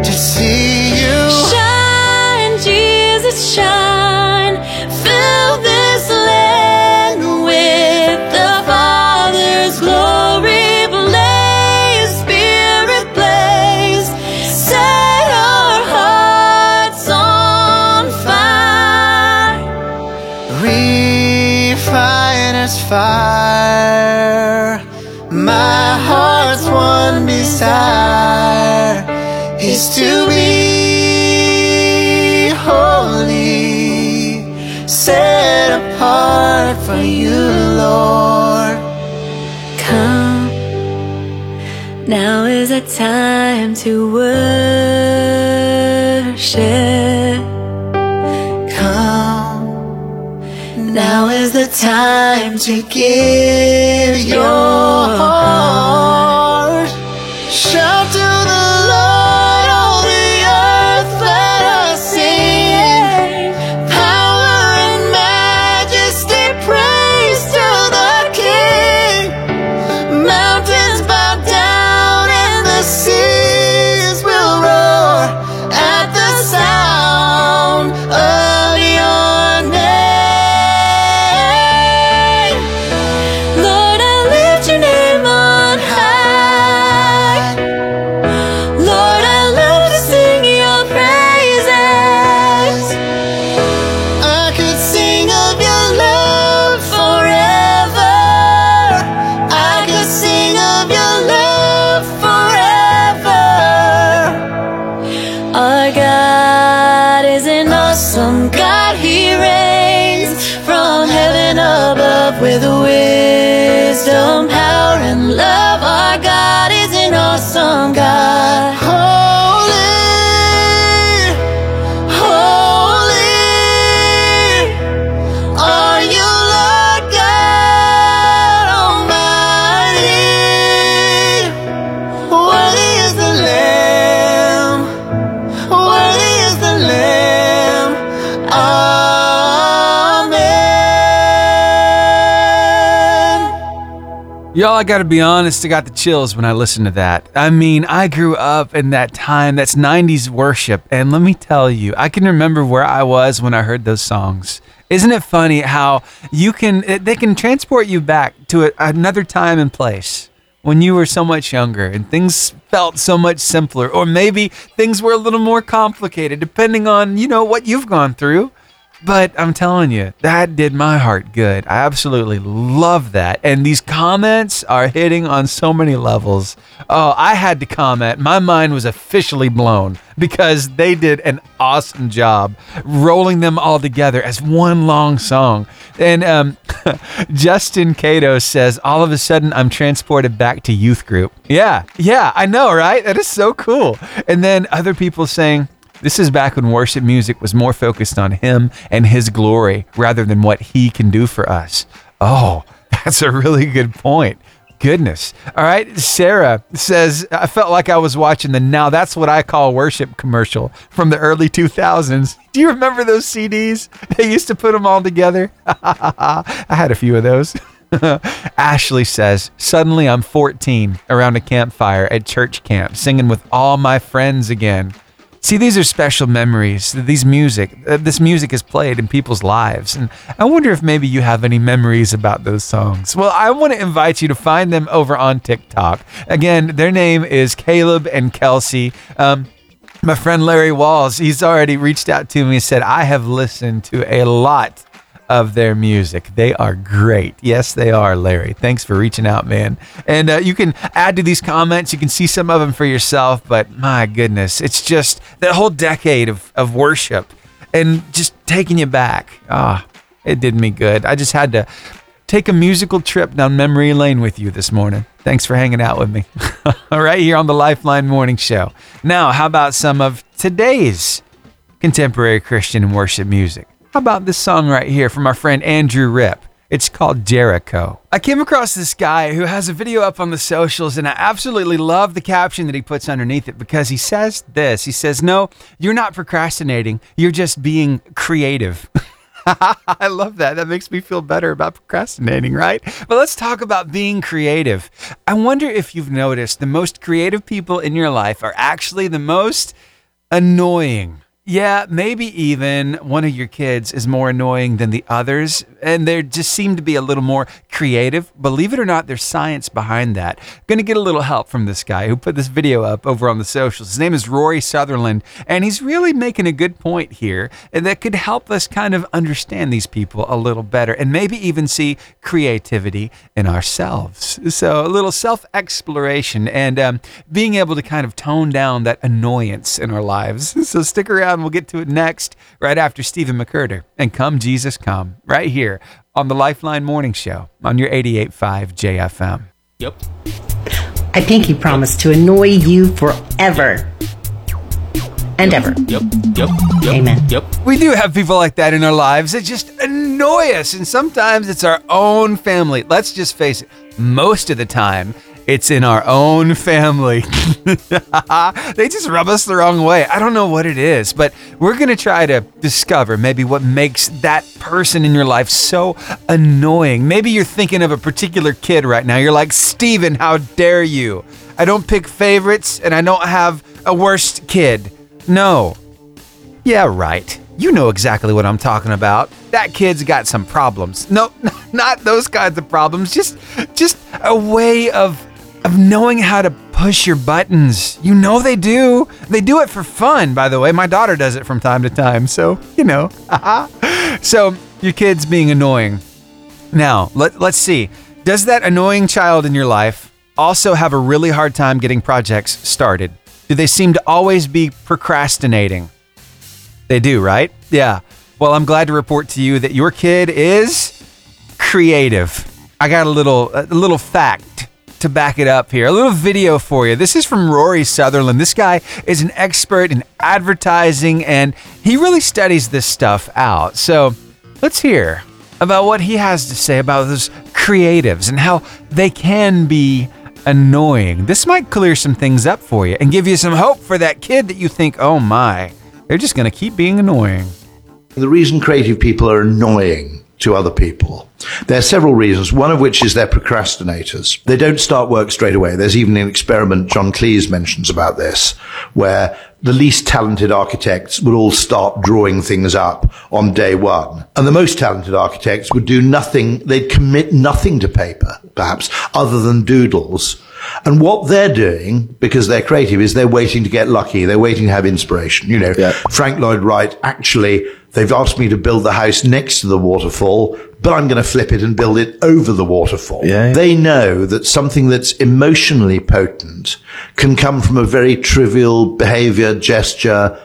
To see you. Shine, Jesus, shine. Fill this land with the Father's glory. Blaze, Spirit, blaze. Set our hearts on fire. Refiner's fire. Desire is to be holy, set apart for you, Lord. Come, now is the time to worship. Come, now is the time to give your heart. I gotta be honest, I got the chills when I listened to that. I mean, I grew up in that time, that's 90s worship, and let me tell you, I can remember where I was when I heard those songs. Isn't it funny how you can, they can transport you back to a, another time and place when you were so much younger and things felt so much simpler, or maybe things were a little more complicated, depending on, you know, what you've gone through. But I'm telling you, that did my heart good. I absolutely love that. And these comments are hitting on so many levels. Oh, I had to comment. My mind was officially blown because they did an awesome job rolling them all together as one long song. And um, Justin Cato says, All of a sudden, I'm transported back to youth group. Yeah, yeah, I know, right? That is so cool. And then other people saying, this is back when worship music was more focused on him and his glory rather than what he can do for us. Oh, that's a really good point. Goodness. All right. Sarah says, I felt like I was watching the Now That's What I Call Worship commercial from the early 2000s. Do you remember those CDs? They used to put them all together. I had a few of those. Ashley says, Suddenly I'm 14 around a campfire at church camp, singing with all my friends again. See, these are special memories. These music, uh, this music is played in people's lives, and I wonder if maybe you have any memories about those songs. Well, I want to invite you to find them over on TikTok. Again, their name is Caleb and Kelsey. Um, my friend Larry Walls, he's already reached out to me and said, I have listened to a lot of their music. They are great. Yes, they are, Larry. Thanks for reaching out, man. And uh, you can add to these comments. You can see some of them for yourself. But my goodness, it's just that whole decade of, of worship and just taking you back. Ah, it did me good. I just had to take a musical trip down memory lane with you this morning. Thanks for hanging out with me. All right, here on the Lifeline Morning Show. Now, how about some of today's contemporary Christian worship music? How about this song right here from our friend Andrew Ripp? It's called Jericho. I came across this guy who has a video up on the socials, and I absolutely love the caption that he puts underneath it because he says this He says, No, you're not procrastinating, you're just being creative. I love that. That makes me feel better about procrastinating, right? But let's talk about being creative. I wonder if you've noticed the most creative people in your life are actually the most annoying. Yeah, maybe even one of your kids is more annoying than the others, and they just seem to be a little more creative. Believe it or not, there's science behind that. Gonna get a little help from this guy who put this video up over on the socials. His name is Rory Sutherland, and he's really making a good point here that could help us kind of understand these people a little better and maybe even see creativity in ourselves. So, a little self exploration and um, being able to kind of tone down that annoyance in our lives. So, stick around. We'll get to it next, right after Stephen McWhirter and Come Jesus Come, right here on the Lifeline Morning Show on your 88.5 JFM. Yep. I think he promised to annoy you forever and ever. Yep, yep, yep. Amen. Yep. We do have people like that in our lives that just annoy us, and sometimes it's our own family. Let's just face it, most of the time, it's in our own family. they just rub us the wrong way. I don't know what it is, but we're going to try to discover maybe what makes that person in your life so annoying. Maybe you're thinking of a particular kid right now. You're like, Steven, how dare you? I don't pick favorites and I don't have a worst kid. No. Yeah, right. You know exactly what I'm talking about. That kid's got some problems. No, not those kinds of problems. Just just a way of of knowing how to push your buttons. You know they do. They do it for fun, by the way. My daughter does it from time to time. So, you know. so, your kid's being annoying. Now, let, let's see. Does that annoying child in your life also have a really hard time getting projects started? Do they seem to always be procrastinating? They do, right? Yeah. Well, I'm glad to report to you that your kid is creative. I got a little a little fact to back it up here. A little video for you. This is from Rory Sutherland. This guy is an expert in advertising and he really studies this stuff out. So, let's hear about what he has to say about those creatives and how they can be annoying. This might clear some things up for you and give you some hope for that kid that you think, oh my, they're just going to keep being annoying. The reason creative people are annoying to other people. There are several reasons, one of which is they're procrastinators. They don't start work straight away. There's even an experiment John Cleese mentions about this, where the least talented architects would all start drawing things up on day one. And the most talented architects would do nothing, they'd commit nothing to paper, perhaps, other than doodles. And what they're doing, because they're creative, is they're waiting to get lucky. They're waiting to have inspiration. You know, Frank Lloyd Wright, actually, they've asked me to build the house next to the waterfall, but I'm going to flip it and build it over the waterfall. They know that something that's emotionally potent can come from a very trivial behavior, gesture,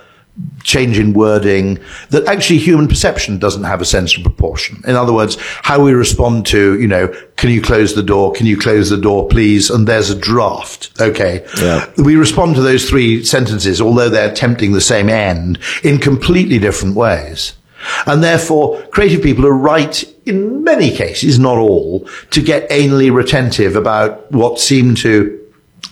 change in wording that actually human perception doesn't have a sense of proportion. In other words, how we respond to, you know, can you close the door? Can you close the door, please? And there's a draft. Okay. We respond to those three sentences, although they're attempting the same end in completely different ways. And therefore, creative people are right in many cases, not all, to get anally retentive about what seem to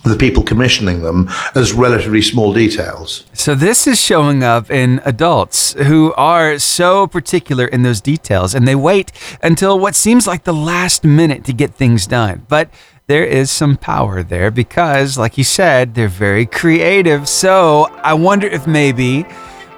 the people commissioning them as relatively small details. So this is showing up in adults who are so particular in those details and they wait until what seems like the last minute to get things done. But there is some power there because, like you said, they're very creative. So I wonder if maybe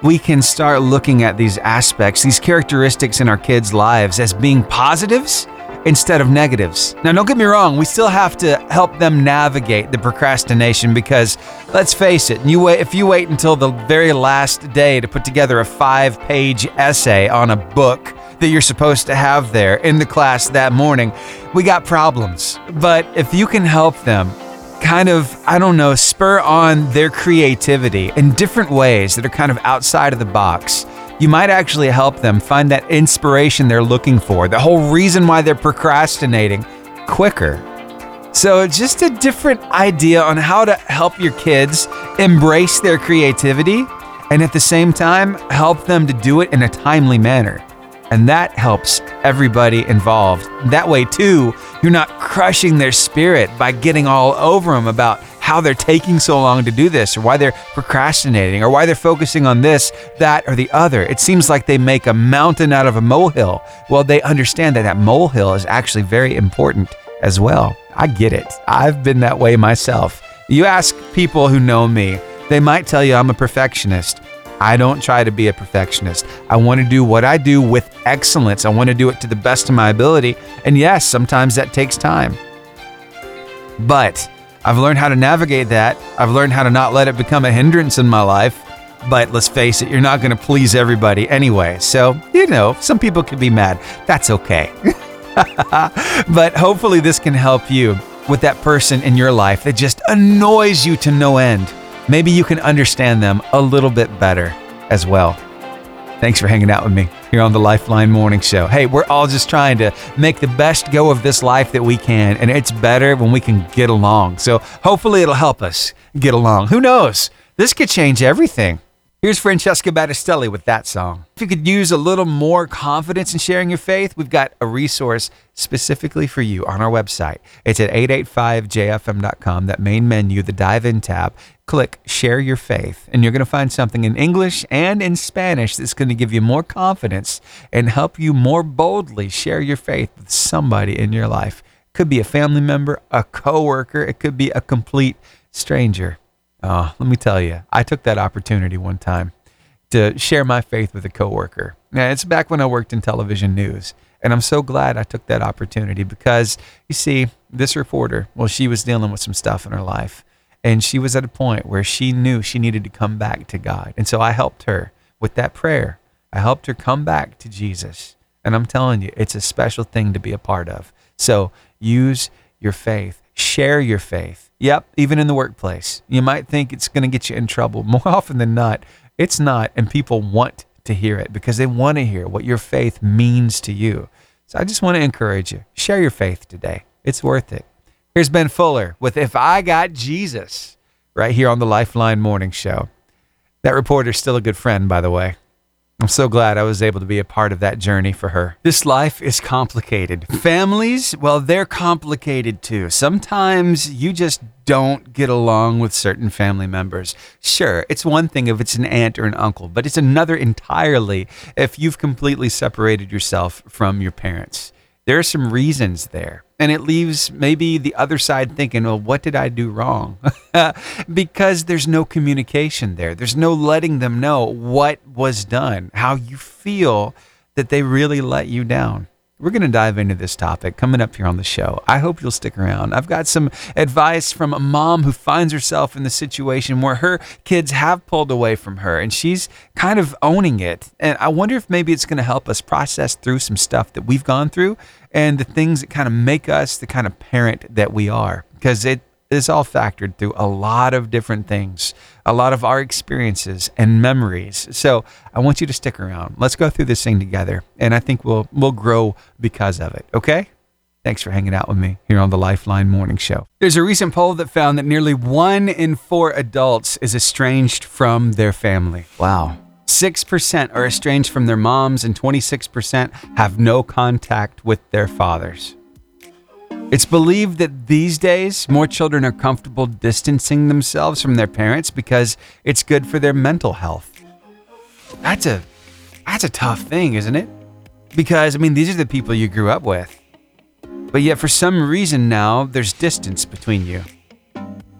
we can start looking at these aspects, these characteristics in our kids' lives as being positives instead of negatives. Now, don't get me wrong, we still have to help them navigate the procrastination because let's face it, you wait if you wait until the very last day to put together a 5-page essay on a book that you're supposed to have there in the class that morning, we got problems. But if you can help them kind of, I don't know, spur on their creativity in different ways that are kind of outside of the box, you might actually help them find that inspiration they're looking for, the whole reason why they're procrastinating quicker. So, just a different idea on how to help your kids embrace their creativity and at the same time help them to do it in a timely manner. And that helps everybody involved. That way, too, you're not crushing their spirit by getting all over them about how they're taking so long to do this, or why they're procrastinating, or why they're focusing on this, that, or the other. It seems like they make a mountain out of a molehill. Well, they understand that that molehill is actually very important as well. I get it. I've been that way myself. You ask people who know me, they might tell you I'm a perfectionist. I don't try to be a perfectionist. I want to do what I do with excellence. I want to do it to the best of my ability. And yes, sometimes that takes time. But I've learned how to navigate that. I've learned how to not let it become a hindrance in my life. But let's face it, you're not going to please everybody anyway. So, you know, some people can be mad. That's okay. but hopefully, this can help you with that person in your life that just annoys you to no end. Maybe you can understand them a little bit better as well. Thanks for hanging out with me here on the Lifeline Morning Show. Hey, we're all just trying to make the best go of this life that we can, and it's better when we can get along. So hopefully it'll help us get along. Who knows? This could change everything. Here's Francesca Battistelli with that song. If you could use a little more confidence in sharing your faith, we've got a resource specifically for you on our website. It's at 885jfm.com, that main menu, the dive in tab. Click Share Your Faith, and you're going to find something in English and in Spanish that's going to give you more confidence and help you more boldly share your faith with somebody in your life. Could be a family member, a coworker, it could be a complete stranger. Oh, let me tell you, I took that opportunity one time to share my faith with a coworker. Now, it's back when I worked in television news, and I'm so glad I took that opportunity because you see, this reporter, well, she was dealing with some stuff in her life, and she was at a point where she knew she needed to come back to God. And so I helped her with that prayer. I helped her come back to Jesus. And I'm telling you, it's a special thing to be a part of. So use your faith, share your faith. Yep, even in the workplace. You might think it's going to get you in trouble. More often than not, It's not, and people want to hear it because they want to hear what your faith means to you. So I just want to encourage you share your faith today. It's worth it. Here's Ben Fuller with If I Got Jesus right here on the Lifeline Morning Show. That reporter's still a good friend, by the way. I'm so glad I was able to be a part of that journey for her. This life is complicated. Families, well, they're complicated too. Sometimes you just don't get along with certain family members. Sure, it's one thing if it's an aunt or an uncle, but it's another entirely if you've completely separated yourself from your parents. There are some reasons there. And it leaves maybe the other side thinking, well, what did I do wrong? because there's no communication there. There's no letting them know what was done, how you feel that they really let you down. We're going to dive into this topic coming up here on the show. I hope you'll stick around. I've got some advice from a mom who finds herself in the situation where her kids have pulled away from her and she's kind of owning it. And I wonder if maybe it's going to help us process through some stuff that we've gone through and the things that kind of make us the kind of parent that we are because it is all factored through a lot of different things, a lot of our experiences and memories. So I want you to stick around. Let's go through this thing together, and I think we'll we'll grow because of it. Okay. Thanks for hanging out with me here on the Lifeline Morning Show. There's a recent poll that found that nearly one in four adults is estranged from their family. Wow. 6% are estranged from their moms, and 26% have no contact with their fathers. It's believed that these days more children are comfortable distancing themselves from their parents because it's good for their mental health. That's a that's a tough thing, isn't it? Because I mean, these are the people you grew up with. But yet for some reason now there's distance between you.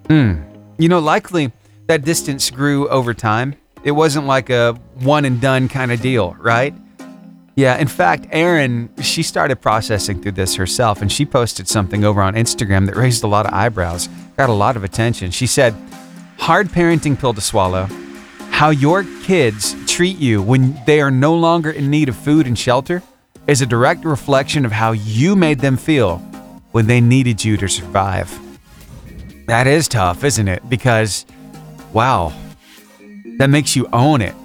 Hmm. You know, likely that distance grew over time. It wasn't like a one and done kind of deal, right? Yeah, in fact, Erin, she started processing through this herself and she posted something over on Instagram that raised a lot of eyebrows, got a lot of attention. She said, Hard parenting pill to swallow. How your kids treat you when they are no longer in need of food and shelter is a direct reflection of how you made them feel when they needed you to survive. That is tough, isn't it? Because, wow, that makes you own it.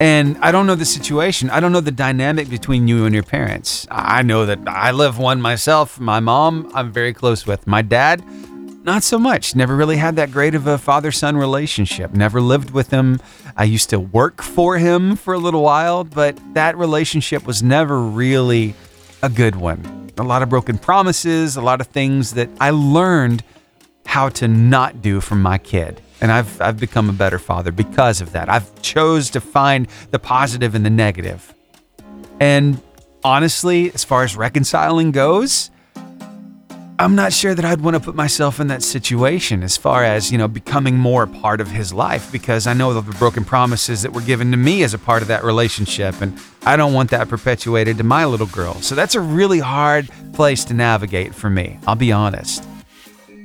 And I don't know the situation. I don't know the dynamic between you and your parents. I know that I live one myself. My mom, I'm very close with. My dad, not so much. Never really had that great of a father son relationship. Never lived with him. I used to work for him for a little while, but that relationship was never really a good one. A lot of broken promises, a lot of things that I learned how to not do from my kid and I've I've become a better father because of that. I've chose to find the positive in the negative. And honestly, as far as reconciling goes, I'm not sure that I'd want to put myself in that situation as far as, you know, becoming more a part of his life because I know of the broken promises that were given to me as a part of that relationship and I don't want that perpetuated to my little girl. So that's a really hard place to navigate for me. I'll be honest.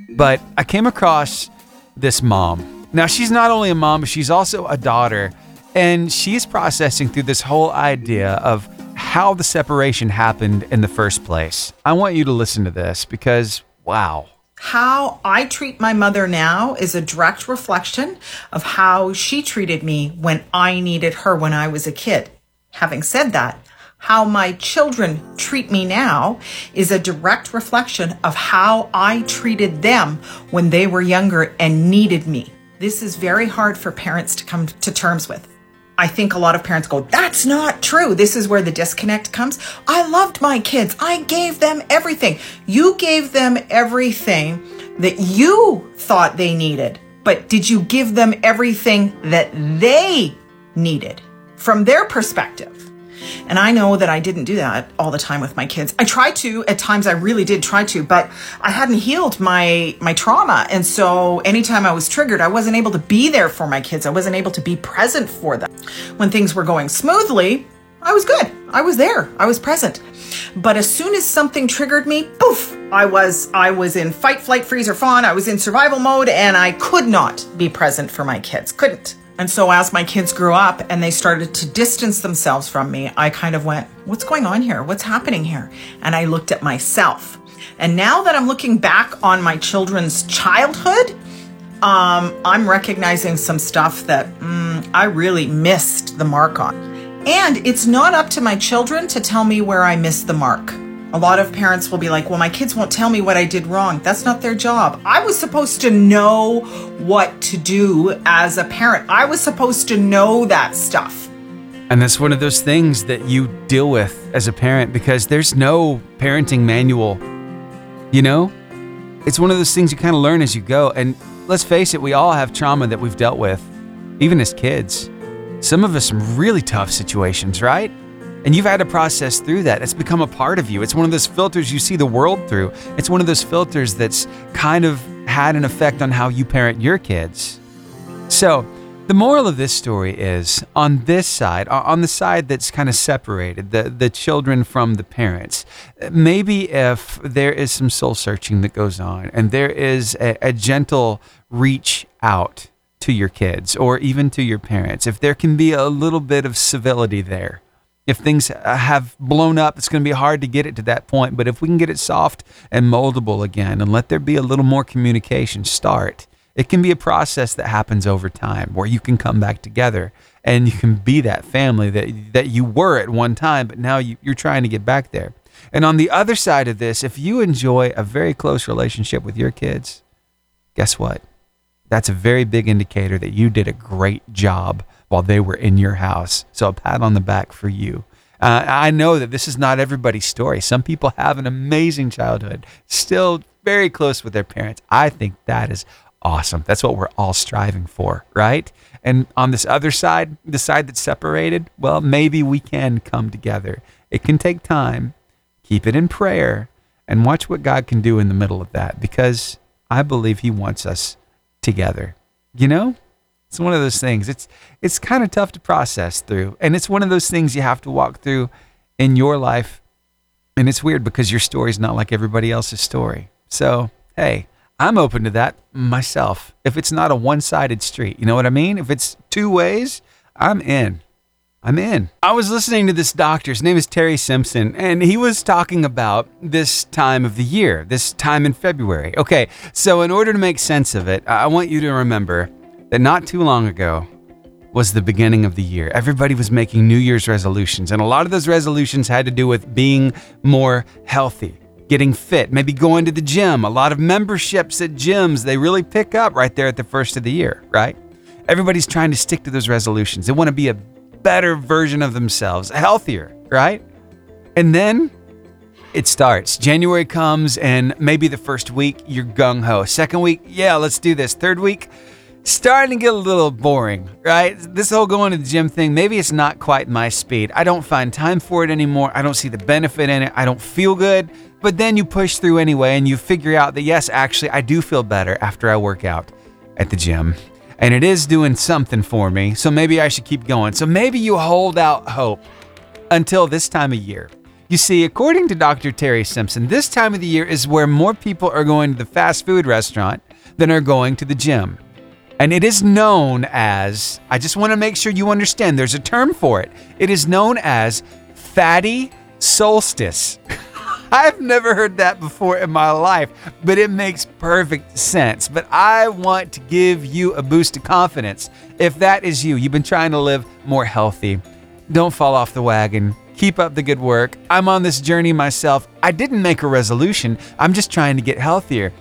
But I came across this mom. Now, she's not only a mom, but she's also a daughter. And she's processing through this whole idea of how the separation happened in the first place. I want you to listen to this because, wow. How I treat my mother now is a direct reflection of how she treated me when I needed her when I was a kid. Having said that, how my children treat me now is a direct reflection of how I treated them when they were younger and needed me. This is very hard for parents to come to terms with. I think a lot of parents go, That's not true. This is where the disconnect comes. I loved my kids. I gave them everything. You gave them everything that you thought they needed. But did you give them everything that they needed from their perspective? And I know that I didn't do that all the time with my kids. I tried to at times I really did try to, but I hadn't healed my my trauma. And so anytime I was triggered, I wasn't able to be there for my kids. I wasn't able to be present for them. When things were going smoothly, I was good. I was there. I was present. But as soon as something triggered me, poof, I was I was in fight, flight, freeze, or fawn. I was in survival mode and I could not be present for my kids. Couldn't. And so as my kids grew up and they started to distance themselves from me, I kind of went, what's going on here? What's happening here? And I looked at myself. And now that I'm looking back on my children's childhood, um, I'm recognizing some stuff that mm, I really missed the mark on. And it's not up to my children to tell me where I missed the mark. A lot of parents will be like, well, my kids won't tell me what I did wrong. That's not their job. I was supposed to know what to do as a parent, I was supposed to know that stuff. And that's one of those things that you deal with as a parent because there's no parenting manual. You know? It's one of those things you kind of learn as you go. And let's face it, we all have trauma that we've dealt with, even as kids. Some of us some really tough situations, right? And you've had to process through that. It's become a part of you. It's one of those filters you see the world through. It's one of those filters that's kind of had an effect on how you parent your kids. So, the moral of this story is on this side, on the side that's kind of separated, the, the children from the parents, maybe if there is some soul searching that goes on and there is a, a gentle reach out to your kids or even to your parents, if there can be a little bit of civility there, if things have blown up, it's going to be hard to get it to that point. But if we can get it soft and moldable again and let there be a little more communication start, it can be a process that happens over time where you can come back together and you can be that family that, that you were at one time, but now you, you're trying to get back there. And on the other side of this, if you enjoy a very close relationship with your kids, guess what? That's a very big indicator that you did a great job while they were in your house. So a pat on the back for you. Uh, I know that this is not everybody's story. Some people have an amazing childhood, still very close with their parents. I think that is awesome. That's what we're all striving for, right? And on this other side, the side that's separated, well, maybe we can come together. It can take time. Keep it in prayer and watch what God can do in the middle of that because I believe He wants us together. You know? It's one of those things. It's it's kind of tough to process through. And it's one of those things you have to walk through in your life. And it's weird because your story is not like everybody else's story. So, hey, I'm open to that myself. If it's not a one sided street, you know what I mean? If it's two ways, I'm in. I'm in. I was listening to this doctor. His name is Terry Simpson, and he was talking about this time of the year, this time in February. Okay, so in order to make sense of it, I want you to remember that not too long ago was the beginning of the year. Everybody was making New Year's resolutions, and a lot of those resolutions had to do with being more healthy getting fit, maybe going to the gym. A lot of memberships at gyms, they really pick up right there at the first of the year, right? Everybody's trying to stick to those resolutions. They want to be a better version of themselves, healthier, right? And then it starts. January comes, and maybe the first week you're gung ho. Second week, yeah, let's do this. Third week, starting to get a little boring, right? This whole going to the gym thing, maybe it's not quite my speed. I don't find time for it anymore. I don't see the benefit in it. I don't feel good. But then you push through anyway and you figure out that yes, actually, I do feel better after I work out at the gym. And it is doing something for me. So maybe I should keep going. So maybe you hold out hope until this time of year. You see, according to Dr. Terry Simpson, this time of the year is where more people are going to the fast food restaurant than are going to the gym. And it is known as, I just want to make sure you understand, there's a term for it. It is known as fatty solstice. I've never heard that before in my life, but it makes perfect sense. But I want to give you a boost of confidence. If that is you, you've been trying to live more healthy, don't fall off the wagon. Keep up the good work. I'm on this journey myself. I didn't make a resolution, I'm just trying to get healthier.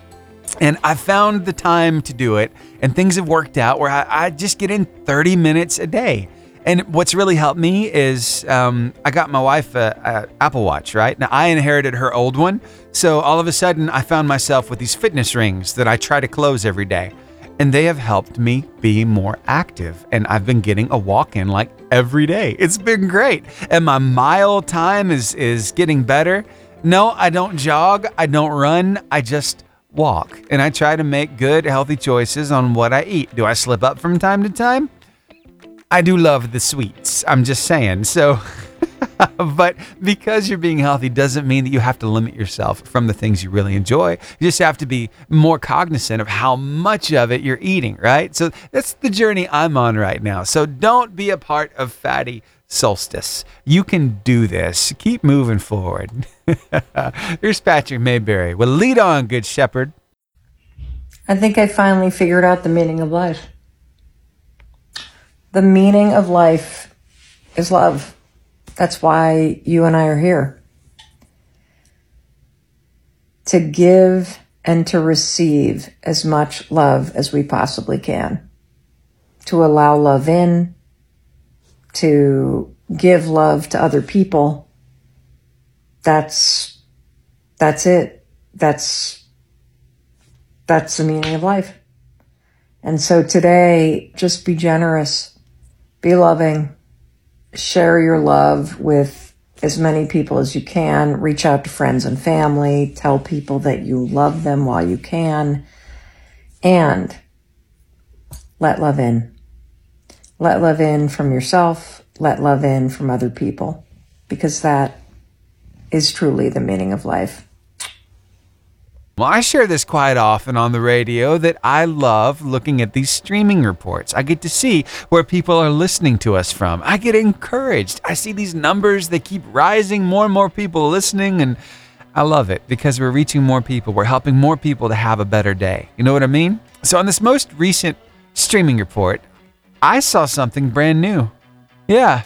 And I found the time to do it, and things have worked out where I, I just get in 30 minutes a day. And what's really helped me is um, I got my wife a, a, Apple Watch. Right now, I inherited her old one, so all of a sudden I found myself with these fitness rings that I try to close every day, and they have helped me be more active. And I've been getting a walk in like every day. It's been great, and my mile time is is getting better. No, I don't jog. I don't run. I just walk, and I try to make good, healthy choices on what I eat. Do I slip up from time to time? I do love the sweets. I'm just saying. So, but because you're being healthy doesn't mean that you have to limit yourself from the things you really enjoy. You just have to be more cognizant of how much of it you're eating, right? So that's the journey I'm on right now. So don't be a part of fatty solstice. You can do this. Keep moving forward. Here's Patrick Mayberry. Well, lead on, good shepherd. I think I finally figured out the meaning of life the meaning of life is love. That's why you and I are here. To give and to receive as much love as we possibly can. To allow love in, to give love to other people. That's, that's it. That's, that's the meaning of life. And so today, just be generous, be loving, share your love with as many people as you can. Reach out to friends and family. Tell people that you love them while you can. And let love in. Let love in from yourself. Let love in from other people. Because that is truly the meaning of life. Well, I share this quite often on the radio that I love looking at these streaming reports. I get to see where people are listening to us from. I get encouraged. I see these numbers, they keep rising, more and more people listening, and I love it because we're reaching more people. We're helping more people to have a better day. You know what I mean? So, on this most recent streaming report, I saw something brand new. Yeah,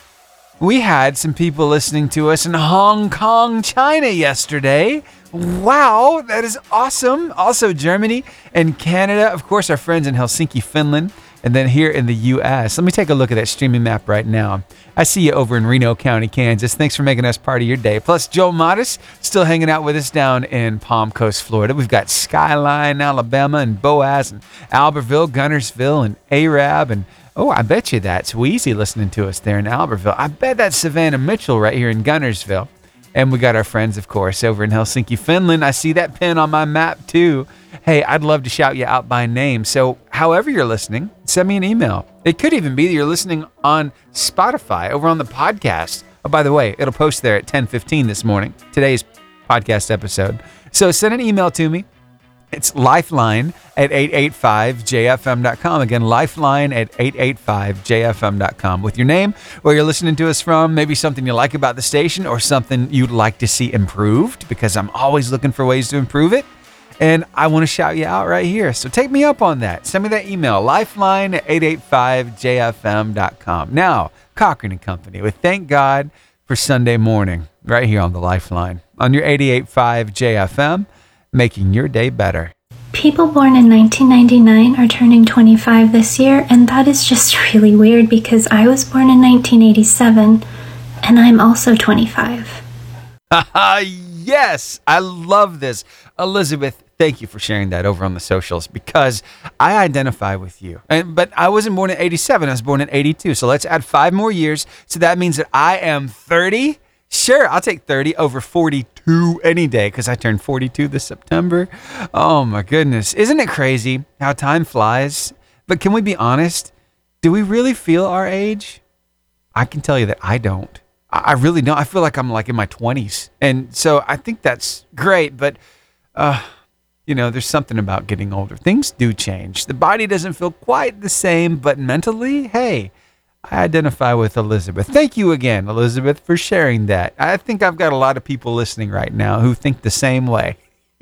we had some people listening to us in Hong Kong, China yesterday. Wow, that is awesome. Also, Germany and Canada, of course, our friends in Helsinki, Finland, and then here in the US. Let me take a look at that streaming map right now. I see you over in Reno County, Kansas. Thanks for making us part of your day. Plus, Joe Modis still hanging out with us down in Palm Coast, Florida. We've got Skyline, Alabama, and Boaz, and Albertville, Guntersville, and Arab, and Oh, I bet you that's Wheezy listening to us there in Albertville. I bet that's Savannah Mitchell right here in Guntersville. And we got our friends, of course, over in Helsinki, Finland. I see that pin on my map too. Hey, I'd love to shout you out by name. So, however you're listening, send me an email. It could even be that you're listening on Spotify over on the podcast. Oh, by the way, it'll post there at 10:15 this morning. Today's podcast episode. So send an email to me. It's lifeline at 885jfm.com. Again, lifeline at 885jfm.com with your name, where you're listening to us from, maybe something you like about the station or something you'd like to see improved, because I'm always looking for ways to improve it. And I want to shout you out right here. So take me up on that. Send me that email, lifeline at 885jfm.com. Now, Cochren and Company with Thank God for Sunday Morning, right here on the Lifeline on your 885 JFM making your day better. People born in 1999 are turning 25 this year, and that is just really weird because I was born in 1987 and I'm also 25. yes, I love this. Elizabeth, thank you for sharing that over on the socials because I identify with you. And, but I wasn't born in 87, I was born in 82. So let's add five more years. So that means that I am 30 Sure, I'll take 30 over 42 any day because I turned 42 this September. Oh my goodness. Isn't it crazy how time flies? But can we be honest? Do we really feel our age? I can tell you that I don't. I really don't. I feel like I'm like in my 20s. And so I think that's great. But, uh, you know, there's something about getting older. Things do change. The body doesn't feel quite the same, but mentally, hey, I identify with Elizabeth. Thank you again, Elizabeth, for sharing that. I think I've got a lot of people listening right now who think the same way.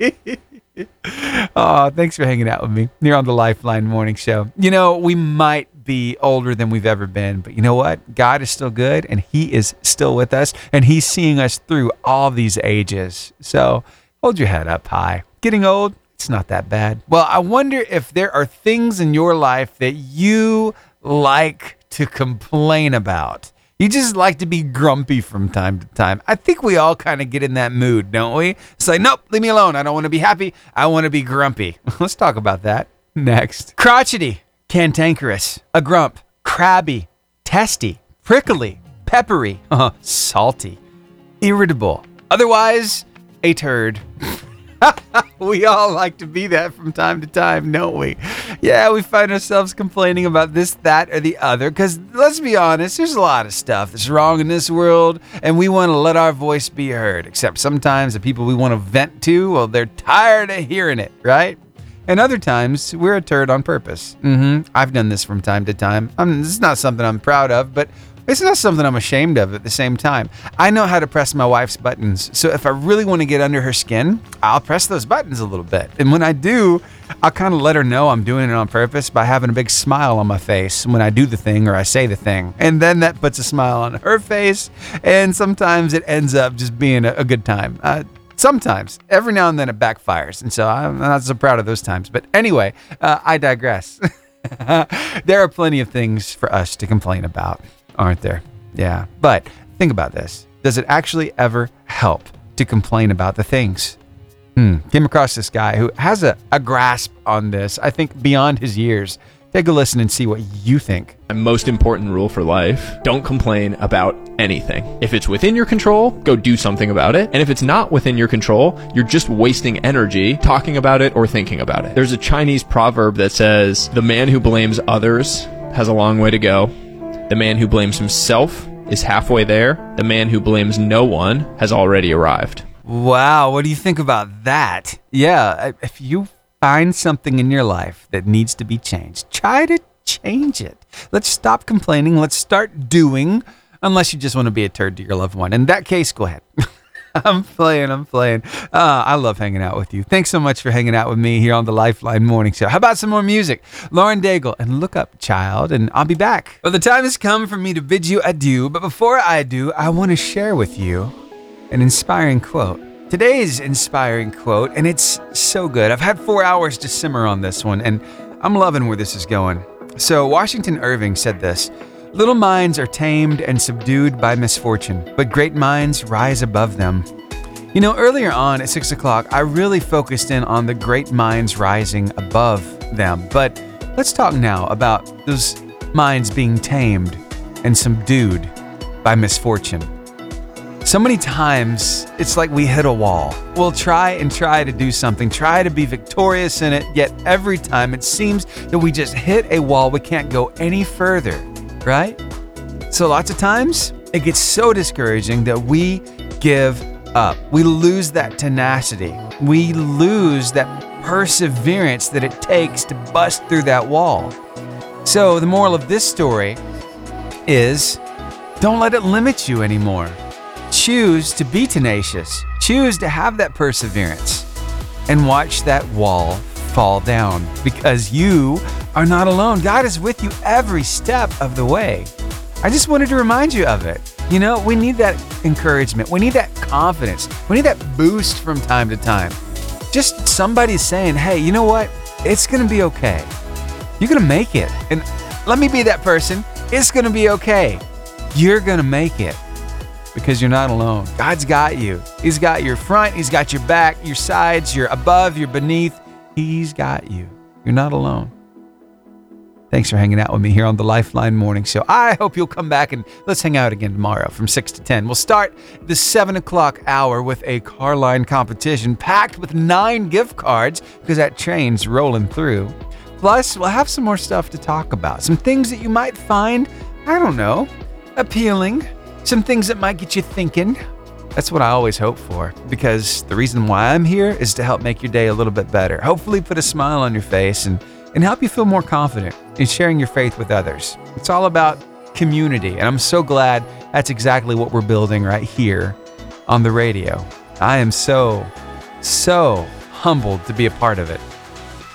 oh, thanks for hanging out with me You're on the Lifeline Morning Show. You know, we might be older than we've ever been, but you know what? God is still good and He is still with us and He's seeing us through all these ages. So hold your head up high. Getting old, it's not that bad. Well, I wonder if there are things in your life that you like to complain about. You just like to be grumpy from time to time. I think we all kind of get in that mood, don't we? It's like, nope, leave me alone. I don't want to be happy. I want to be grumpy. Let's talk about that next. Crotchety, cantankerous, a grump, crabby, testy, prickly, peppery, uh, salty, irritable, otherwise a turd. we all like to be that from time to time, don't we? Yeah, we find ourselves complaining about this, that, or the other. Because let's be honest, there's a lot of stuff that's wrong in this world, and we want to let our voice be heard. Except sometimes the people we want to vent to, well, they're tired of hearing it, right? And other times, we're a turd on purpose. Mm-hmm. I've done this from time to time. I'm, this is not something I'm proud of, but It's not something I'm ashamed of at the same time. I know how to press my wife's buttons. So if I really want to get under her skin, I'll press those buttons a little bit. And when I do, I'll kind of let her know I'm doing it on purpose by having a big smile on my face when I do the thing or I say the thing. And then that puts a smile on her face. And sometimes it ends up just being a, good time. Uh, sometimes, every now and then it backfires. And so I'm not so proud of those times. But anyway, uh, I digress. there are plenty of things for us to complain about, aren't there? Yeah. But think about this Does it actually ever help to complain about the things? Hmm. Came across this guy who has a, a grasp on this, I think beyond his years. Take a listen and see what you think. Most important rule for life don't complain about anything. If it's within your control, go do something about it. And if it's not within your control, you're just wasting energy talking about it or thinking about it. There's a Chinese proverb that says, The man who blames others has a long way to go. The man who blames himself is halfway there. The man who blames no one has already arrived. Wow, what do you think about that? Yeah, if you find something in your life that needs to be changed, try to change it. Let's stop complaining. Let's start doing, unless you just want to be a turd to your loved one. In that case, go ahead. I'm playing, I'm playing. Uh, I love hanging out with you. Thanks so much for hanging out with me here on the Lifeline Morning Show. How about some more music? Lauren Daigle and Look Up Child, and I'll be back. Well, the time has come for me to bid you adieu, but before I do, I want to share with you an inspiring quote. Today's inspiring quote, and it's so good. I've had four hours to simmer on this one, and I'm loving where this is going. So, Washington Irving said this Little minds are tamed and subdued by misfortune, but great minds rise above them. You know, earlier on at 6 o'clock, I really focused in on the great minds rising above them. But let's talk now about those minds being tamed and subdued by misfortune. So many times, it's like we hit a wall. We'll try and try to do something, try to be victorious in it, yet every time it seems that we just hit a wall, we can't go any further, right? So, lots of times, it gets so discouraging that we give up. We lose that tenacity. We lose that perseverance that it takes to bust through that wall. So, the moral of this story is don't let it limit you anymore choose to be tenacious, choose to have that perseverance, and watch that wall fall down because you are not alone. God is with you every step of the way. I just wanted to remind you of it. You know, we need that encouragement, we need that confidence, we need that boost from time to time. Just somebody saying, hey, you know what? It's going to be okay. You're going to make it. And let me be that person. It's going to be okay. You're going to make it because you're not alone. God's got you. He's got your front, He's got your back, your sides, you're above, you're beneath. He's got you. You're not alone. Thanks for hanging out with me here on the Lifeline Morning Show. I hope you'll come back and let's hang out again tomorrow from 6 to 10. We'll start the 7 o'clock hour with a car line competition packed with nine gift cards because that train's rolling through. Plus, we'll have some more stuff to talk about. Some things that you might find, I don't know, appealing. Some things that might get you thinking. That's what I always hope for because the reason why I'm here is to help make your day a little bit better. Hopefully, put a smile on your face and, and help you feel more confident in sharing your faith with others. It's all about community, and I'm so glad that's exactly what we're building right here on the radio. I am so, so humbled to be a part of it.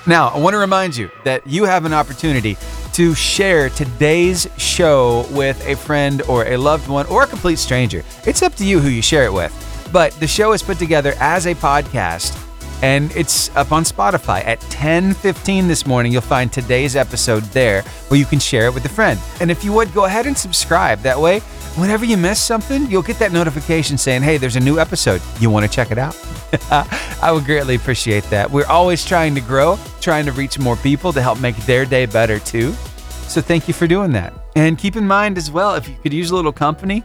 Now, I want to remind you that you have an opportunity to share today's show with a friend or a loved one or a complete stranger. It's up to you who you share it with. But the show is put together as a podcast and it's up on Spotify at 10:15 this morning. You'll find today's episode there where you can share it with a friend. And if you would go ahead and subscribe that way, whenever you miss something, you'll get that notification saying, "Hey, there's a new episode. You want to check it out?" I would greatly appreciate that. We're always trying to grow, trying to reach more people to help make their day better too. So thank you for doing that. And keep in mind as well, if you could use a little company,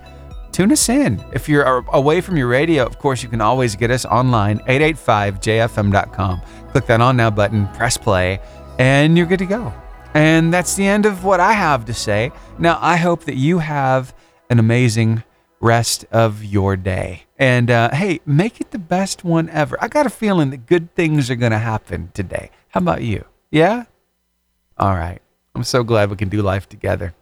tune us in. If you're away from your radio, of course, you can always get us online, 885jfm.com. Click that on now button, press play, and you're good to go. And that's the end of what I have to say. Now, I hope that you have an amazing rest of your day. And uh, hey, make it the best one ever. I got a feeling that good things are going to happen today. How about you? Yeah? All right. I'm so glad we can do life together.